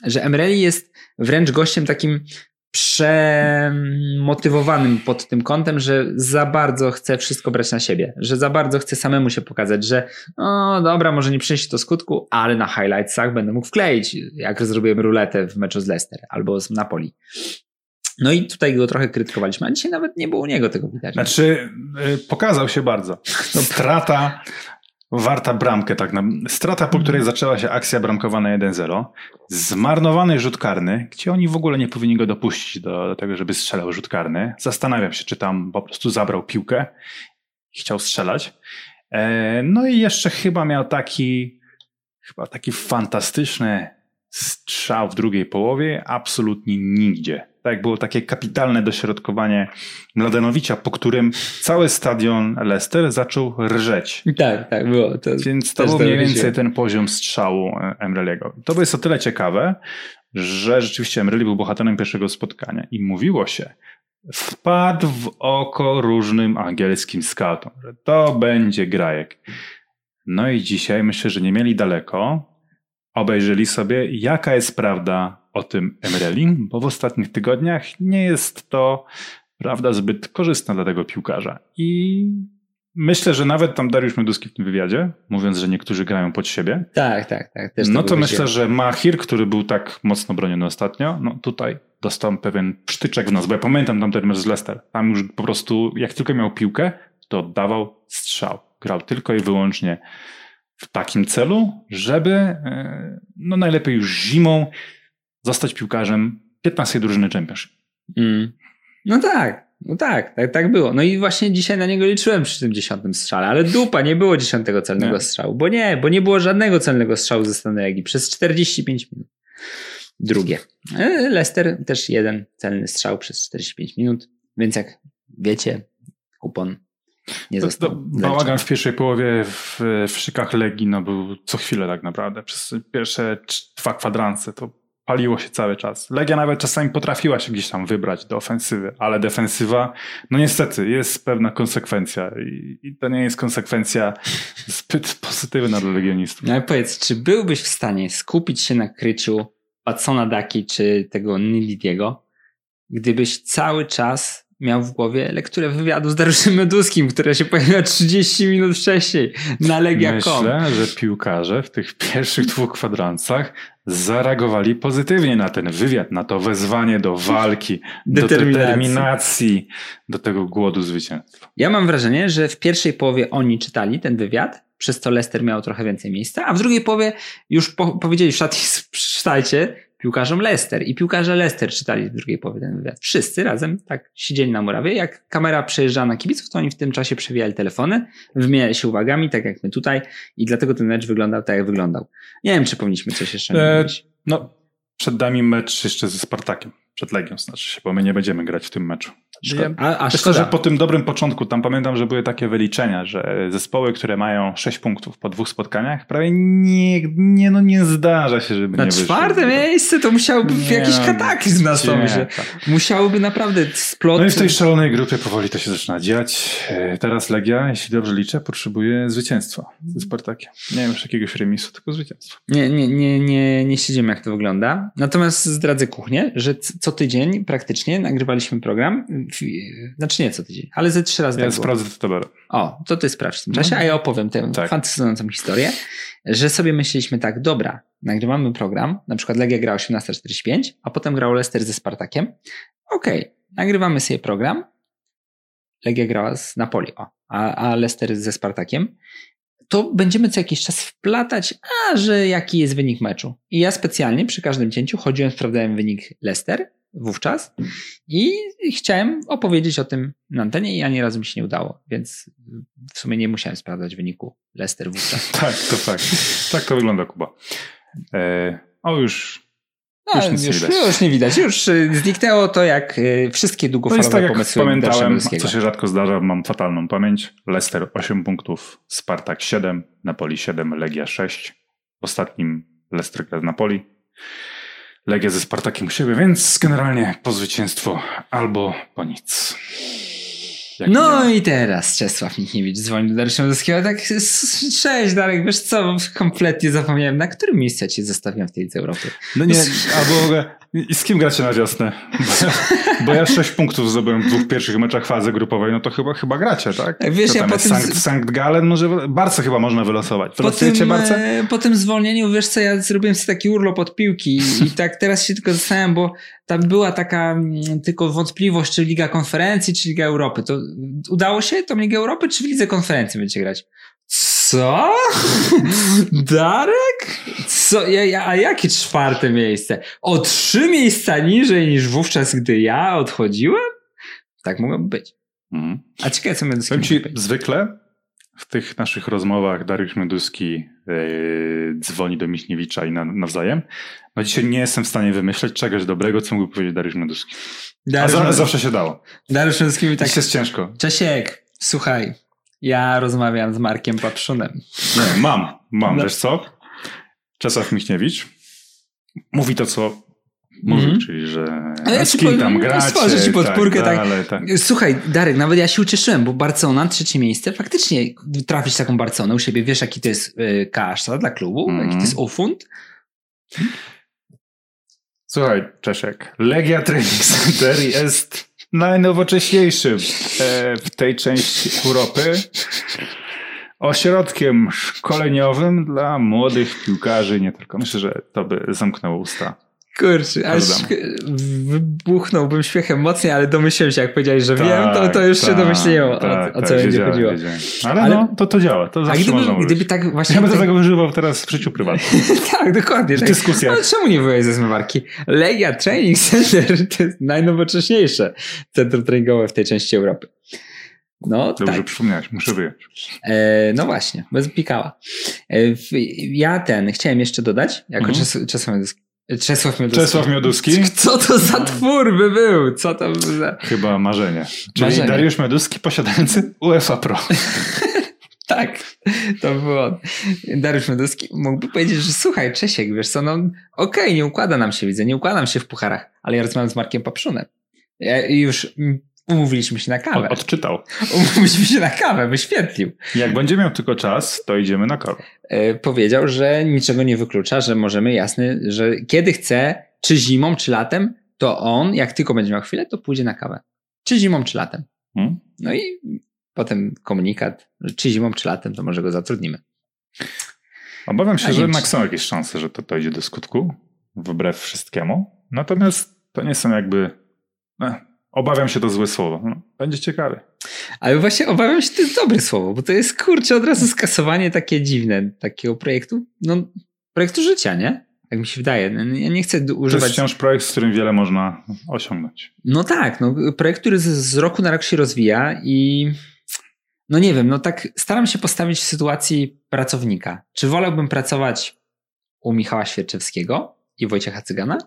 że Emreli jest wręcz gościem takim przemotywowanym pod tym kątem, że za bardzo chce wszystko brać na siebie, że za bardzo chce samemu się pokazać, że o dobra, może nie przyniesie to skutku, ale na highlightsach będę mógł wkleić, jak zrobiłem ruletę w meczu z Leicester albo z Napoli. No i tutaj go trochę krytykowaliśmy, a dzisiaj nawet nie było u niego tego widać. Znaczy, y, pokazał się bardzo. No, strata warta bramkę, tak. na- Strata, po której zaczęła się akcja bramkowa na 1-0. Zmarnowany rzut karny, gdzie oni w ogóle nie powinni go dopuścić do, do tego, żeby strzelał rzut karny. Zastanawiam się, czy tam po prostu zabrał piłkę i chciał strzelać. E, No i jeszcze chyba miał taki, chyba taki fantastyczny strzał w drugiej połowie, absolutnie nigdzie. Tak, było takie kapitalne dośrodkowanie Mladenowicza, po którym cały stadion Leicester zaczął rżeć. Tak, tak, było. To Więc to był mniej więcej ten poziom strzału e, Emreliego. To jest o tyle ciekawe, że rzeczywiście Emreli był bohaterem pierwszego spotkania i mówiło się, wpadł w oko różnym angielskim scoutom, że to będzie grajek. No i dzisiaj myślę, że nie mieli daleko. Obejrzeli sobie, jaka jest prawda o tym Emreli, bo w ostatnich tygodniach nie jest to prawda zbyt korzystna dla tego piłkarza. I myślę, że nawet tam Dariusz Meduski w tym wywiadzie, mówiąc, że niektórzy grają pod siebie, Tak, tak, tak. No to myślę, że Mahir, który był tak mocno broniony ostatnio, no tutaj dostał pewien sztyczek w nos, bo ja pamiętam tam ten mecz z Leicester. Tam już po prostu, jak tylko miał piłkę, to oddawał strzał. Grał tylko i wyłącznie w takim celu, żeby e, no najlepiej już zimą zostać piłkarzem 15 drużyny Championship. Mm. No tak, no tak, tak, tak było. No i właśnie dzisiaj na niego liczyłem przy tym dziesiątym strzale, ale dupa, nie było dziesiątego celnego Nie. strzału, bo nie, bo nie było żadnego celnego strzału ze strony Legii przez 45 minut. Drugie. E, Leicester też jeden celny strzał przez 45 minut, więc jak wiecie, kupon nie To, został. to bałagan w pierwszej połowie w, w szykach Legii no, był co chwilę tak naprawdę. Przez pierwsze dwa kwadranse to paliło się cały czas. Legia nawet czasami potrafiła się gdzieś tam wybrać do ofensywy, ale defensywa, no niestety, jest pewna konsekwencja i, i to nie jest konsekwencja zbyt pozytywna dla legionistów. No ale powiedz, czy byłbyś w stanie skupić się na kryciu Watsona Daki czy tego Nididiego, gdybyś cały czas miał w głowie lekturę wywiadu z Dariuszem Meduskim, która się pojawiła 30 minut wcześniej na Legia.com. Myślę, że piłkarze w tych pierwszych dwóch kwadransach zareagowali pozytywnie na ten wywiad, na to wezwanie do walki, Determinacji. do determinacji, do tego głodu zwycięstwa. Ja mam wrażenie, że w pierwszej połowie oni czytali ten wywiad, przez co Leicester miał trochę więcej miejsca, a w drugiej połowie już po, powiedzieli w szatni, przeczytajcie piłkarzom Leicester i piłkarze Leicester czytali w drugiej połowie ten wywiad. Wszyscy razem tak siedzieli na murawie. Jak kamera przejeżdżała na kibiców, to oni w tym czasie przewijali telefony, wymieniali się uwagami, tak jak my tutaj i dlatego ten mecz wyglądał tak, jak wyglądał. Nie wiem, czy powinniśmy coś jeszcze E, mówić. No, przed nami mecz jeszcze ze Spartakiem. Przed Legią znaczy się, bo my nie będziemy grać w tym meczu. Szkoda. A, a Myślę, szkoda. że po tym dobrym początku, tam pamiętam, że były takie wyliczenia, że zespoły, które mają 6 punktów po dwóch spotkaniach, prawie nie, nie, no nie zdarza się, żeby Na nie wyszły. czwarte miejsce to musiałby Nie, jakiś no, kataklizm nastąpić. Tak. Musiałoby naprawdę splot. No i w tej szalonej grupie powoli to się zaczyna dziać. E, Teraz Legia, jeśli dobrze liczę, potrzebuje zwycięstwa ze Spartakiem. Nie wiem, już jakiegoś remisu, tylko zwycięstwa. Nie, nie, nie, nie, nie siedzimy, jak to wygląda. Natomiast zdradzę kuchnię, że co tydzień praktycznie nagrywaliśmy program. Znaczy nie co tydzień, ale ze trzy razy Ja tak sprawdzę to tabelę. O, to ty sprawdź w tym czasie, a ja opowiem tę Tak. fascynującą historię, że sobie myśleliśmy tak, dobra, nagrywamy program, na przykład Legia gra 18.45, a potem grał Leicester ze Spartakiem. Okej, nagrywamy sobie program, Legia grała z Napoli, o, a, a Leicester ze Spartakiem, to będziemy co jakiś czas wplatać, a że jaki jest wynik meczu. I ja specjalnie przy każdym cięciu chodziłem, sprawdzałem wynik Leicester wówczas i chciałem opowiedzieć o tym na antenie i ani razu mi się nie udało, więc w sumie nie musiałem sprawdzać wyniku Leicester wówczas. Tak, to fakt. Tak to wygląda, Kuba. E, o, już. No, Już nic nie już, widać. już nie widać. Już y, zniknęło to jak y, wszystkie To długofalowe jest tak, jak pomysły pamiętałem, Darszewskiego. co się rzadko zdarza, mam fatalną pamięć. Leicester 8 punktów, Spartak 7, Napoli 7, Legia 6. W ostatnim Leicester gra z Napoli. Legia ze Spartakiem u siebie, więc generalnie po zwycięstwo albo po nic. Jak No i teraz Czesław Michniewicz dzwoni do Dariusza Mędrowskiego. Tak, cześć Darek, wiesz co, kompletnie zapomniałem, na którym miejscu ja cię zostawiam w tej Europy. No nie, albo w ogóle, i z kim gracie na wiosnę? Bo ja, 6 punktów zdobyłem w dwóch pierwszych meczach fazy grupowej, no to chyba, chyba gracie, tak? Wiesz, Co ja po tym- Sankt, Sankt Gallen może, Barce chyba można wylosować. Po Wylosujecie tym, Barce? e, po tym zwolnieniu, wiesz co, ja zrobiłem sobie taki urlop od piłki i tak teraz się tylko zastanawiam, bo tam była taka mm, tylko wątpliwość, czy Liga Konferencji, czy Liga Europy. To udało się tą Ligę Europy, czy w Lidze Konferencji będziecie grać? Co? Darek? Co? Ja, ja, a jakie czwarte miejsce? O trzy miejsca niżej niż wówczas, gdy ja odchodziłem? Tak mogłoby być. Mhm. A ciekawe, co będę Powiem ci, zwykle w tych naszych rozmowach Dariusz Meduski yy, dzwoni do Michniewicza i na, nawzajem. No dzisiaj nie jestem w stanie wymyśleć czegoś dobrego, co mógłby powiedzieć Dariusz Meduski. A Dariusz, za, zawsze się dało. Dariusz Mędrowski mi tak Tak jest ciężko. Czesiek, słuchaj, ja rozmawiam z Markiem Paprzunem. Nie, mam, mam, No. wiesz co? Czesław Michniewicz mówi to, co mówi, Mhm. czyli że A ja z ci kim powiem, tam gracie, stworzę ci podpórkę, tak. dalej, tak. Słuchaj, Darek, nawet ja się ucieszyłem, bo Barcelona, trzecie miejsce, faktycznie trafić taką Barcelonę u siebie, wiesz jaki to jest y, kasza dla klubu, Mhm. jaki to jest ofund? Słuchaj, Czesiek, Legia Training Center jest najnowocześniejszym e, w tej części Europy ośrodkiem szkoleniowym dla młodych piłkarzy, nie tylko. Myślę, że to by zamknęło usta. Kurczę, aż wybuchnąłbym śmiechem mocniej, ale domyśliłem się, jak powiedziałeś, że wiem, to, to już się tak, domyśliłem, o, tak, o co tak, będzie chodziło. Ale, Ale- no, to to działa, to zawsze gdyby, można gdyby tak właśnie... Ja będę tego używał teraz w życiu prywatnym. tak, dokładnie. Tak. dyskusjach. Ale czemu nie wyjąłeś ze zmywarki? Legia Training Center to jest najnowocześniejsze centrum treningowe w tej części Europy. No Dobrze tak. przypomniałeś, muszę wyjąć. E, no właśnie, bez pikała. E, w, ja ten, chciałem jeszcze dodać, jako Mhm. Czes, Czesław Mioduski. Czesław Mioduski. Czesław Mioduski, Co to za twór by był? Co to by za... chyba marzenie. Czyli Marzenie. Dariusz Mioduski posiadający UEFA Pro. Tak, to było. Dariusz Mioduski mógłby powiedzieć, że słuchaj, Czesiek, wiesz co, no okej, nie układa nam się, widzę, nie układa nam się w pucharach, ale ja rozmawiam z Markiem Papszunem. Ja, już umówiliśmy się na kawę. Od, odczytał. Umówiliśmy się na kawę, wyświetlił. Jak będzie miał tylko czas, to idziemy na kawę. E, powiedział, że niczego nie wyklucza, że możemy, jasny, że kiedy chce, czy zimą, czy latem, to on, jak tylko będzie miał chwilę, to pójdzie na kawę. Czy zimą, czy latem. Hmm? No i potem komunikat, że czy zimą, czy latem, to może go zatrudnimy. Obawiam się, A że jednak są jakieś szanse, że to dojdzie do skutku, wbrew wszystkiemu. Natomiast to nie są jakby. Eh, obawiam się to złe słowo. No, będzie ciekawe. Ale właśnie obawiam się, to jest dobre słowo, bo to jest kurczę od razu skasowanie takie dziwne takiego projektu, no projektu życia, nie? Jak mi się wydaje. No, Ja nie chcę To jest używać... wciąż projekt, z którym wiele można osiągnąć. No tak, no, projekt, który z, z roku na rok się rozwija i no nie wiem, no tak staram się postawić w sytuacji pracownika. Czy wolałbym pracować u Michała Świerczewskiego i Wojciecha Cygana?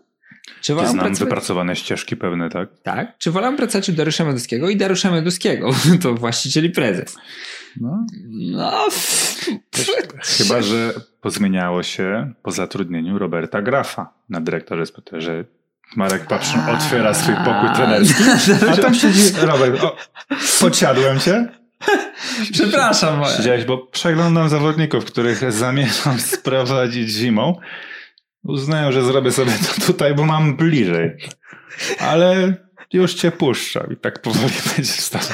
Czy wolałbym znam pracować... wypracowane ścieżki pewne, tak? Tak. Czy wolałbym pracować u Dariusza Meduskiego i Dariusza Meduskiego, to właściciel i prezes. No. No, Chyba, że pozmieniało się po zatrudnieniu Roberta Grafa na dyrektorze sportowym, że Marek Papszyn otwiera swój pokój trenerski, a tam siedzi Robert. O, podsiadłem cię. Przepraszam. Siedziałeś, bo przeglądam zawodników, których zamierzam sprowadzić zimą. Uznają, że zrobię sobie to tutaj, bo mam bliżej. Ale już cię puszczam i tak powoli będzie stało.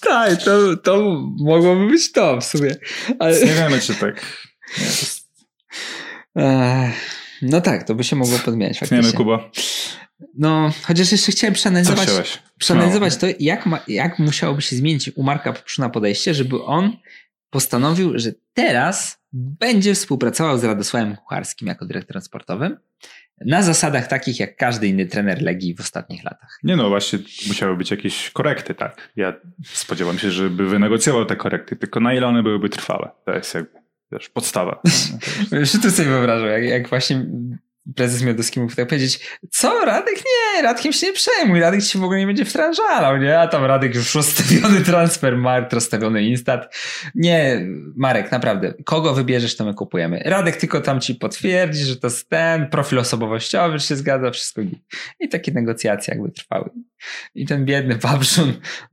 Tak, to, to mogłoby być to w sumie. Ale... Nie wiemy, czy tak. Jest- No tak, to by się mogło podmieniać Tniemy, faktycznie. Kuba. No, chociaż jeszcze chciałem przeanalizować, przeanalizować to, jak, ma, jak musiałoby się zmienić u Marka Poprzyna podejście, żeby on postanowił, że teraz będzie współpracował z Radosławem Kucharskim jako dyrektorem sportowym na zasadach takich jak każdy inny trener Legii w ostatnich latach. Nie no, właśnie musiały być jakieś korekty, tak. Ja spodziewam się, żeby wynegocjował te korekty, tylko na ile one byłyby trwałe. To jest jakby, wiesz, podstawa. Tu sobie wyobrażam, jak, jak właśnie prezes Mioduski mógł tak powiedzieć, co Radek? Nie, Radkiem się nie przejmuj, Radek ci w ogóle nie będzie wtrążalał, nie? A tam Radek już rozstawiony transfer, Mark rozstawiony instat. Nie, Marek, naprawdę, kogo wybierzesz, to my kupujemy. Radek tylko tam ci potwierdzi, że to jest ten profil osobowościowy, się zgadza, wszystko. I takie negocjacje jakby trwały. I ten biedny Papszun,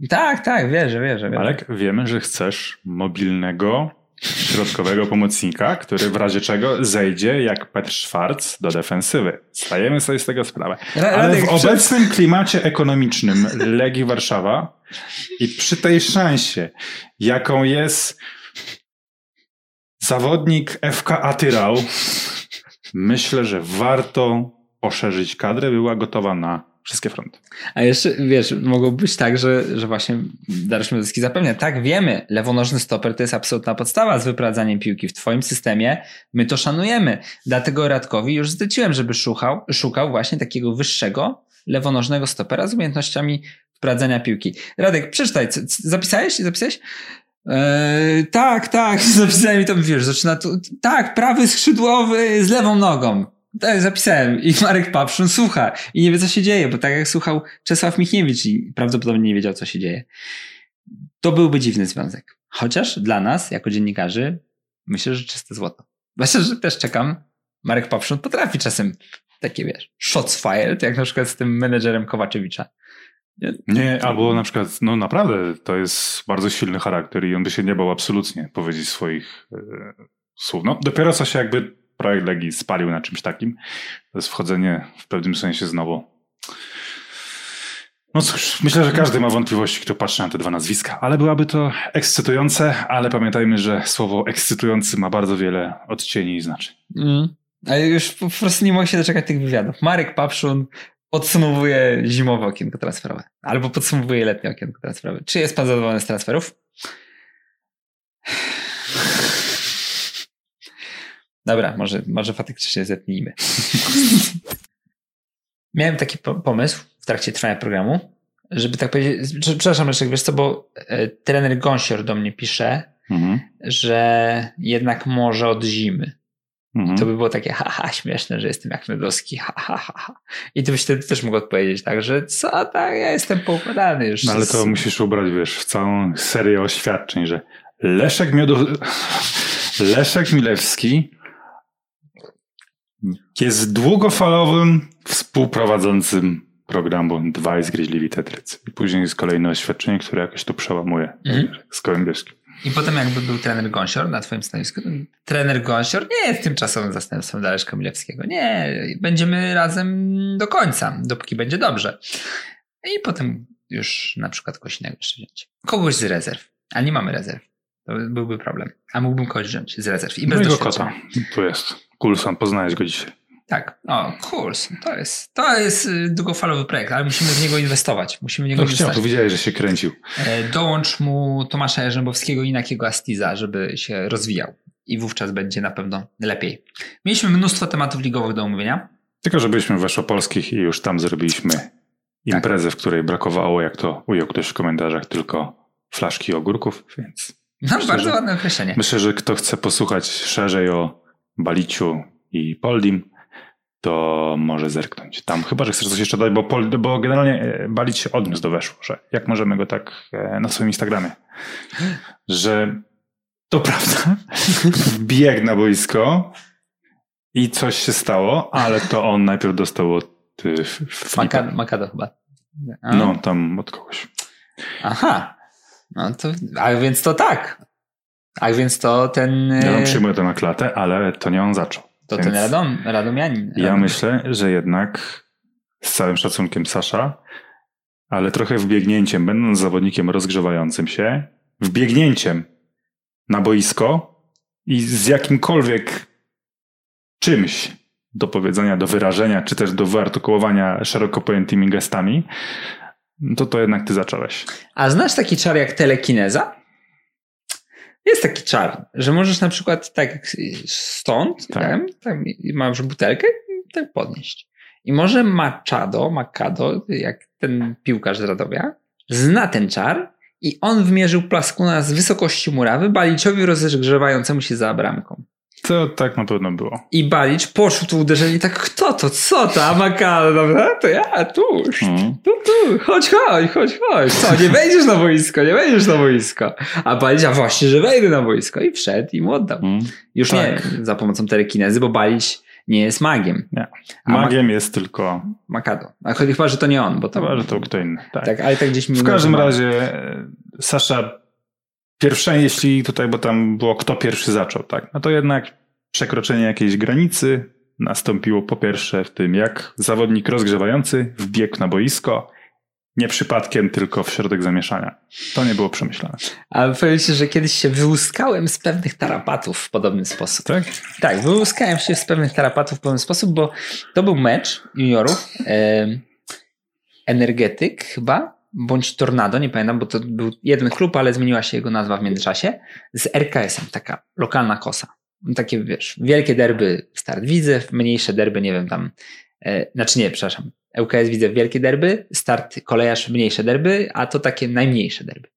tak, tak, wierzę, wierzę. wierzę. Alek, wiemy, że chcesz mobilnego, środkowego pomocnika, który w razie czego zejdzie jak Petr Schwarz do defensywy. Zdajemy sobie z tego sprawę. Ra- Ale w obecnym klimacie ekonomicznym Legii Warszawa i przy tej szansie, jaką jest zawodnik FK Atyrał, myślę, że warto poszerzyć kadrę, była gotowa na wszystkie fronty. A jeszcze, wiesz, mogło być tak, że, że właśnie Dariusz Mioduski zapewnia, tak, wiemy, lewonożny stoper to jest absolutna podstawa z wyprowadzaniem piłki w twoim systemie, my to szanujemy. Dlatego Radkowi już zleciłem, żeby szukał, szukał właśnie takiego wyższego, lewonożnego stopera z umiejętnościami wprowadzania piłki. Radek, przeczytaj, zapisałeś? Zapisałeś? Eee, tak, tak, zapisałem i to wiesz, zaczyna tu, tak, prawy skrzydłowy z lewą nogą. Tak, zapisałem. I Marek Papszun słucha i nie wie, co się dzieje, bo tak jak słuchał Czesław Michniewicz i prawdopodobnie nie wiedział, co się dzieje. To byłby dziwny związek. Chociaż dla nas, jako dziennikarzy, myślę, że czyste złoto. Myślę, że też czekam. Marek Papszun potrafi czasem takie, wiesz, shots fired, jak na przykład z tym menedżerem Kowaczewicza. Nie, albo na przykład, no naprawdę, to jest bardzo silny charakter i on by się nie bał absolutnie powiedzieć swoich e, słów. No, dopiero co się jakby projekt Legii spalił na czymś takim. To jest wchodzenie w pewnym sensie znowu. No cóż, myślę, że każdy ma wątpliwości, kto patrzy na te dwa nazwiska, ale byłaby to ekscytujące, ale pamiętajmy, że słowo ekscytujący ma bardzo wiele odcieni i znaczeń. Mm. Ale już po prostu nie mogę się doczekać tych wywiadów. Marek Papszun podsumowuje zimowe okienko transferowe. Albo podsumowuje letnie okienko transferowe. Czy jest pan zadowolony z transferów? Dobra, może, może faktycznie zetnijmy. Miałem taki po- pomysł w trakcie trwania programu, żeby tak powiedzieć, przepraszam Leszek, wiesz co, bo e, trener Gąsior do mnie pisze, Mhm. że jednak może od zimy. Mhm. To by było takie haha, śmieszne, że jestem jak Medowski, ha, ha, ha, ha. I ty byś wtedy też mógł odpowiedzieć tak, że co tak, ja jestem poukładany już. No ale to Z- musisz ubrać, wiesz, w całą serię oświadczeń, że Leszek Miodu... Leszek Milewski jest długofalowym współprowadzącym programu Dwaj zgryźliwi tetrycy. I później jest kolejne oświadczenie, które jakoś to przełamuje Mhm. z Kołębiewskim. I potem jakby był trener Gąsior na twoim stanowisku, trener Gąsior nie jest tymczasowym zastępcą Daleszka Milewskiego. Nie, będziemy razem do końca, dopóki będzie dobrze. I potem już na przykład kogoś innego jeszcze wziąć. Kogoś z rezerw, a nie mamy rezerw. To byłby problem. A mógłbym kogoś wziąć z rezerw i bez Mojego kota. Tu jest. Coulson, poznałeś go dzisiaj. Tak. O, Coulson. To jest, to jest y, długofalowy projekt, ale musimy w niego inwestować. Musimy w niego No widziałeś, że się kręcił. E, Dołącz mu Tomasza Jarzębowskiego i Nakiego Astiza, żeby się rozwijał. I wówczas będzie na pewno lepiej. Mieliśmy mnóstwo tematów ligowych do omówienia. Tylko, że byliśmy w Weszłopolskich i już tam zrobiliśmy imprezę, w której brakowało, jak to ujął ktoś w komentarzach, tylko flaszki ogórków, więc No, Myślę, bardzo że- ładne określenie. myślę, że kto chce posłuchać szerzej o Baliciu i Poldim, to może zerknąć. Tam chyba, że chcesz coś jeszcze dodać, bo, Pol, bo generalnie e, Balić się odniósł do Weszło, że jak możemy go tak e, na swoim Instagramie, że to prawda, bieg na boisko i coś się stało, ale to on najpierw dostał od Filipa. Maka, Makado chyba. A? No, tam od kogoś. Aha. No to, a więc to tak. A więc to ten. Ja e, bym przyjmuję to na klatę, ale to nie on zaczął. To Więc ten Radom, Radomianin. Ja Radom. myślę, że jednak z całym szacunkiem Sasza, ale trochę wbiegnięciem, będąc zawodnikiem rozgrzewającym się, wbiegnięciem na boisko i z jakimkolwiek czymś do powiedzenia, do wyrażenia, czy też do wyartykułowania szeroko pojętymi gestami, to to jednak ty zacząłeś. A znasz taki czar jak telekineza? Jest taki czar, że możesz na przykład tak stąd, Tak. tak. tak masz butelkę tak podnieść. I może Machado, Makado, jak ten piłkarz z Radomia, zna ten czar i on wymierzył plaskuna z wysokości murawy Baliczowi rozgrzewającemu się za bramką. To tak na pewno było. I Balicz poczuł to uderzenie i tak, kto to, co to, a Makado, dobra, to ja, tuż, Mhm. tu, tu, chodź, chodź, chodź, chodź. Co, nie wejdziesz na boisko, nie wejdziesz na boisko. A Balić, a właśnie, że wejdę na boisko. I wszedł i mu oddał. Mhm. Już Tak. nie za pomocą telekinezy, bo Balić nie jest magiem. Nie. A Ma- Magiem jest tylko, Makado. A chyba, że to nie on, bo to... chyba, że to kto inny. Tak. Tak, ale tak gdzieś mi W każdym razie e, Sasza pierwsza, jeśli tutaj, bo tam było kto pierwszy zaczął, tak, no to jednak przekroczenie jakiejś granicy nastąpiło po pierwsze w tym, jak zawodnik rozgrzewający wbiegł na boisko, nie przypadkiem, tylko w środek zamieszania. To nie było przemyślane. Ale powiem ci, że kiedyś się wyłuskałem z pewnych tarapatów w podobny sposób. Tak? Tak, wyłuskałem się z pewnych tarapatów w pewien sposób, bo to był mecz juniorów. E, energetyk chyba, bądź Tornado, nie pamiętam, bo to był jeden klub, ale zmieniła się jego nazwa w międzyczasie, z RKS-em, taka lokalna kosa. Takie, wiesz, wielkie derby Start Widzew, mniejsze derby, nie wiem, tam, e, znaczy nie, przepraszam, ŁKS Widzew wielkie derby, Start Kolejarz mniejsze derby, a to takie najmniejsze derby.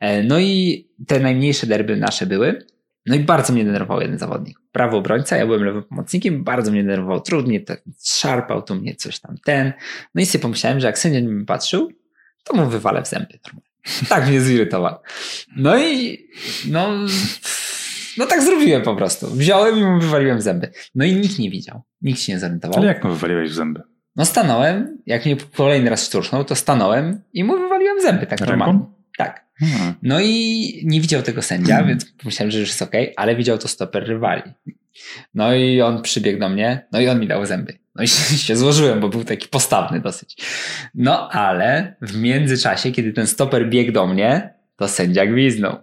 E, no i te najmniejsze derby nasze były, no i bardzo mnie denerwował jeden zawodnik. Prawy obrońca, ja byłem lewym pomocnikiem, bardzo mnie denerwował, trudnie, tak szarpał tu mnie coś tam, ten. No i sobie pomyślałem, że jak sędzia na mnie patrzył, to mu wywalę w zęby. Tak mnie zirytował. No i no, no tak zrobiłem po prostu. Wziąłem i mu wywaliłem w zęby. No i nikt nie widział. Nikt się nie zorientował. Ale jak mu wywaliłeś w zęby? No stanąłem, jak mnie kolejny raz szturchnął, to stanąłem i mu wywaliłem w zęby tak Ręką? normalnie. Tak. Hmm. No i nie widział tego sędzia, więc pomyślałem, że już jest okej, ale widział to stoper rywali. No i on przybiegł do mnie, no i on mi dał zęby. No i się złożyłem, bo był taki postawny dosyć. No ale w międzyczasie, kiedy ten stoper biegł do mnie, to sędzia gwiznął.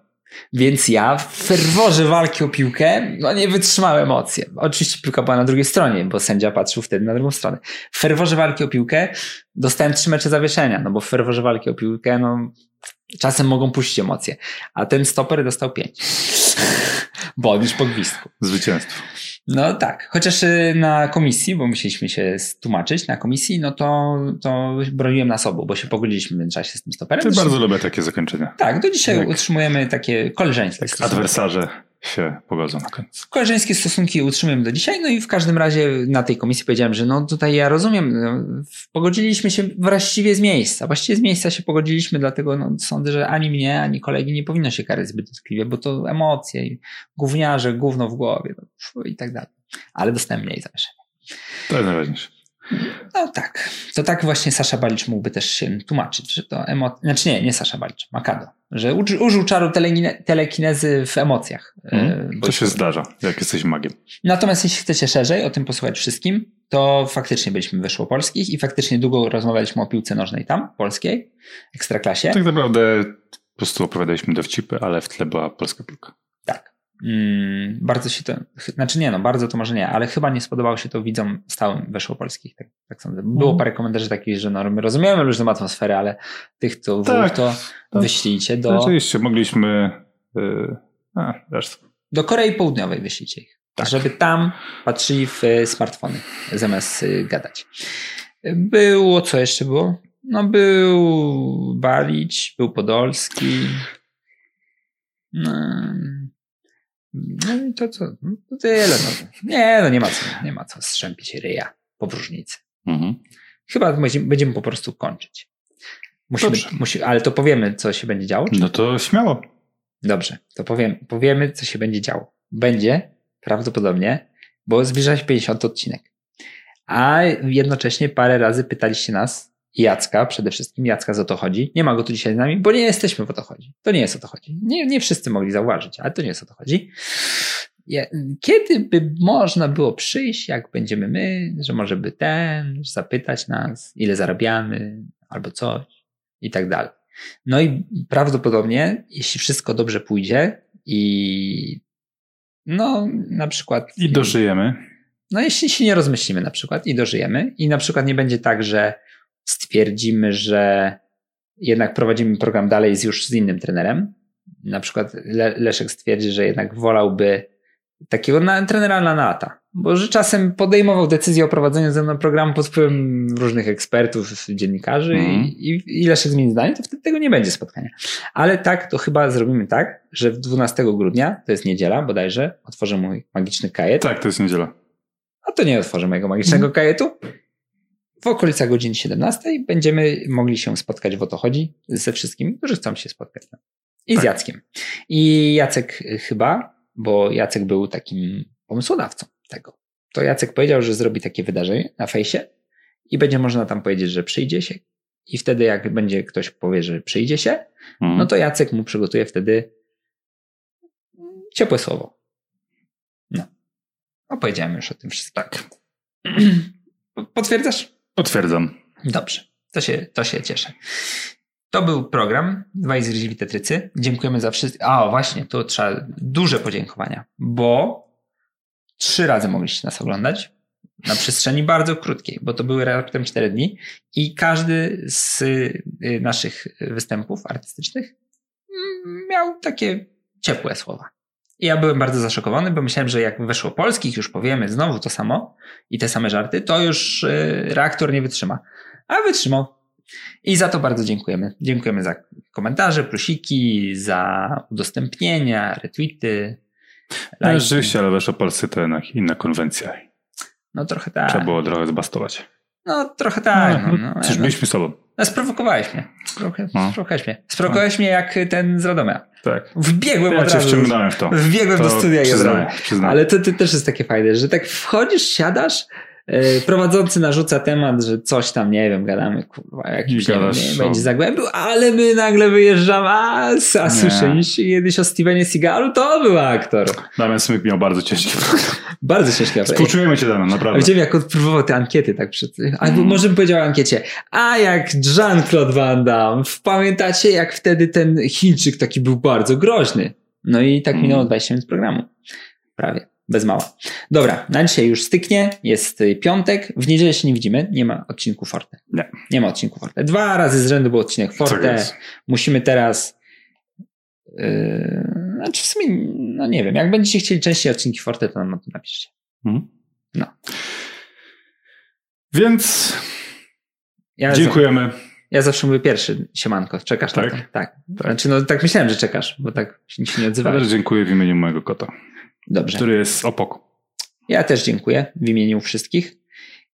Więc ja w ferworze walki o piłkę, no nie wytrzymałem emocji. Oczywiście piłka była na drugiej stronie, bo sędzia patrzył wtedy na drugą stronę. W ferworze walki o piłkę dostałem trzy mecze zawieszenia, no bo w ferworze walki o piłkę, no czasem mogą puścić emocje. A ten stoper dostał pięć. Bo on już po gwizdku. Zwycięstwo. No tak, chociaż y, na komisji, bo musieliśmy się tłumaczyć na komisji, no to, to broniłem nas obu, bo się pogodziliśmy w międzyczasie z tym stoperem. Ty bardzo lubię takie zakończenia. Tak, do dzisiaj Jak- utrzymujemy takie koleżeńskie stosunki. adwersarze się pogodzą na końcu. Koleżeńskie stosunki utrzymujemy do dzisiaj, no i w każdym razie na tej komisji powiedziałem, że no tutaj ja rozumiem, no, pogodziliśmy się właściwie z miejsca, właściwie z miejsca się pogodziliśmy, dlatego no, sądzę, że ani mnie, ani kolegi nie powinno się karać zbyt dotkliwie, bo to emocje i gówniarze, gówno w głowie no, i tak dalej. Ale dostałem mniej zawieszenia. To jest najważniejsze. No tak. To tak właśnie Sasza Balicz mógłby też się tłumaczyć, że to emocje. Znaczy nie, nie Sasza Balicz, Makado. Że uży- użył czaru telekine- telekinezy w emocjach. bo- To się zdarza, jak jesteś magiem. Natomiast jeśli chcecie szerzej o tym posłuchać wszystkim, to faktycznie byliśmy w Wyszłopolskich i faktycznie długo rozmawialiśmy o piłce nożnej tam, polskiej, ekstraklasie. Tak naprawdę po prostu opowiadaliśmy dowcipy, ale w tle była polska piłka. Mm, bardzo się to, znaczy nie no, bardzo to może nie, ale chyba nie spodobało się to widzom stałym weszłopolskich, tak, tak sądzę. Było Mhm. parę komentarzy takich, że no, my rozumiemy różną atmosferę, ale tych, co Tak, tak, to tak. wyślijcie do, Oczywiście mogliśmy... Yy, a, zresztą. do Korei Południowej, wyślijcie ich. Tak. Żeby tam patrzyli w y, smartfony, zamiast y, gadać. Było, co jeszcze było? No był Balić, był Podolski. No, no i to co? No to tyle. No. Nie, no nie ma co, nie ma co strzępić ryja po próżnicy. Mhm. Chyba będziemy, po prostu kończyć. Musimy, musi, ale to powiemy, co się będzie działo? Czy? No to śmiało. Dobrze, to powiem, powiemy, co się będzie działo. Będzie prawdopodobnie, bo zbliża się 50 odcinek. A jednocześnie parę razy pytaliście nas, Jacka, przede wszystkim Jacka z o to chodzi. Nie ma go tu dzisiaj z nami, bo nie jesteśmy w o to chodzi. To nie jest o to chodzi. Nie, nie wszyscy mogli zauważyć, ale to nie jest o to chodzi. Kiedy by można było przyjść, jak będziemy my, że może by ten, zapytać nas, ile zarabiamy, albo coś i tak dalej. No i prawdopodobnie, jeśli wszystko dobrze pójdzie i no na przykład. I dożyjemy. No jeśli się nie rozmyślimy na przykład i dożyjemy i na przykład nie będzie tak, że stwierdzimy, że jednak prowadzimy program dalej z już z innym trenerem. Na przykład Le Leszek stwierdzi, że jednak wolałby takiego na, trenera na lata. Bo że czasem podejmował decyzję o prowadzeniu ze mną programu pod wpływem różnych ekspertów, dziennikarzy Mhm. i, i Leszek zmieni zdanie, to wtedy tego nie będzie spotkania. Ale tak, to chyba zrobimy tak, że w 12 grudnia, to jest niedziela bodajże, otworzę mój magiczny kajet. Tak, to jest niedziela. A to nie otworzę mojego magicznego kajetu. W okolicach godziny 17 będziemy mogli się spotkać w o to chodzi ze wszystkimi, którzy chcą się spotkać. I z Tak. Jackiem. I Jacek y, chyba, bo Jacek był takim pomysłodawcą tego. To Jacek powiedział, że zrobi takie wydarzenie na fejsie i będzie można tam powiedzieć, że przyjdzie się. I wtedy jak będzie ktoś powie, że przyjdzie się, Mhm. no to Jacek mu przygotuje wtedy ciepłe słowo. No. Opowiedziałem już o tym wszystkim. Tak. Potwierdzasz? Potwierdzam. Dobrze. To się, to się cieszę. To był program Dwaj zgryźli tetrycy. Dziękujemy za wszystko. A, właśnie, tu trzeba duże podziękowania, bo trzy razy mogliście nas oglądać na przestrzeni bardzo krótkiej, bo to były raptem cztery dni i każdy z y, naszych występów artystycznych mm, miał takie ciepłe słowa. I ja byłem bardzo zaszokowany, bo myślałem, że jak weszło polskich, już powiemy znowu to samo i te same żarty, to już y, reaktor nie wytrzyma. A wytrzymał. I za to bardzo dziękujemy. Dziękujemy za komentarze, plusiki, za udostępnienia, retweety. No, rzeczywiście, ale wiesz, o Polsce to jednak inna konwencja. No trochę tak. Trzeba było trochę zbastować. No trochę tak. No, no, no, byliśmy sobą. no, sprowokowałeś mnie. Sprowokowałeś, No. mnie. Sprowokowałeś mnie jak ten z Radomia. Tak. Wbiegłem Ja od cię wciągnąłem w to. Wbiegłem do To studia i od. Ale to, to też jest takie fajne, że tak wchodzisz, siadasz, prowadzący narzuca temat, że coś tam, nie wiem, gadamy, kurwa, jakimś, nie wiem, nie, będzie zagłębił, ale my nagle wyjeżdżamy, a, a Nie. słyszeliście kiedyś o Stevenie Seagalu? To był aktor. Damian Smyk miał bardzo ciężki program. Bardzo ciężki aktor. Współczujemy cię, Damian, naprawdę. widziałem, jak on próbował te ankiety tak przed... Albo może bym powiedział o ankiecie. A jak Jean-Claude Van Damme. Pamiętacie, jak wtedy ten Chińczyk taki był bardzo groźny? No i tak Mm. minęło 20 minut programu. Prawie. Bez mała. Dobra, na dzisiaj już styknie. Jest y, piątek. W niedzielę się nie widzimy. Nie ma odcinku Forte. Nie. Nie ma odcinku Forte. Dwa razy z rzędu był odcinek Tak Forte. Musimy teraz... Yy, znaczy w sumie, no nie wiem. Jak będziecie chcieli częściej odcinki Forte, to nam o tym napiszcie. Mhm. No. Więc Ja dziękujemy. Ja zawsze mówię pierwszy, siemanko, czekasz Tak? na to? Tak. Znaczy, no tak myślałem, że czekasz, bo tak się nie odzywałeś. też dziękuję w imieniu mojego kota, Dobrze. który jest z opoku. Ja też dziękuję w imieniu wszystkich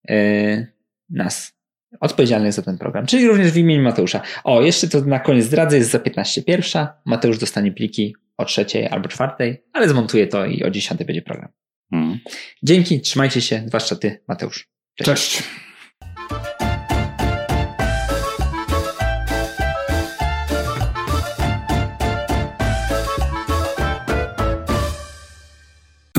e, nas odpowiedzialnych za ten program, czyli również w imieniu Mateusza. O, jeszcze to na koniec zdradzę, jest za 15 pierwsza. Mateusz dostanie pliki o trzeciej albo czwartej, ale zmontuję to i o 10 będzie program. Mhm. Dzięki, trzymajcie się, zwłaszcza ty, Mateusz. Cześć.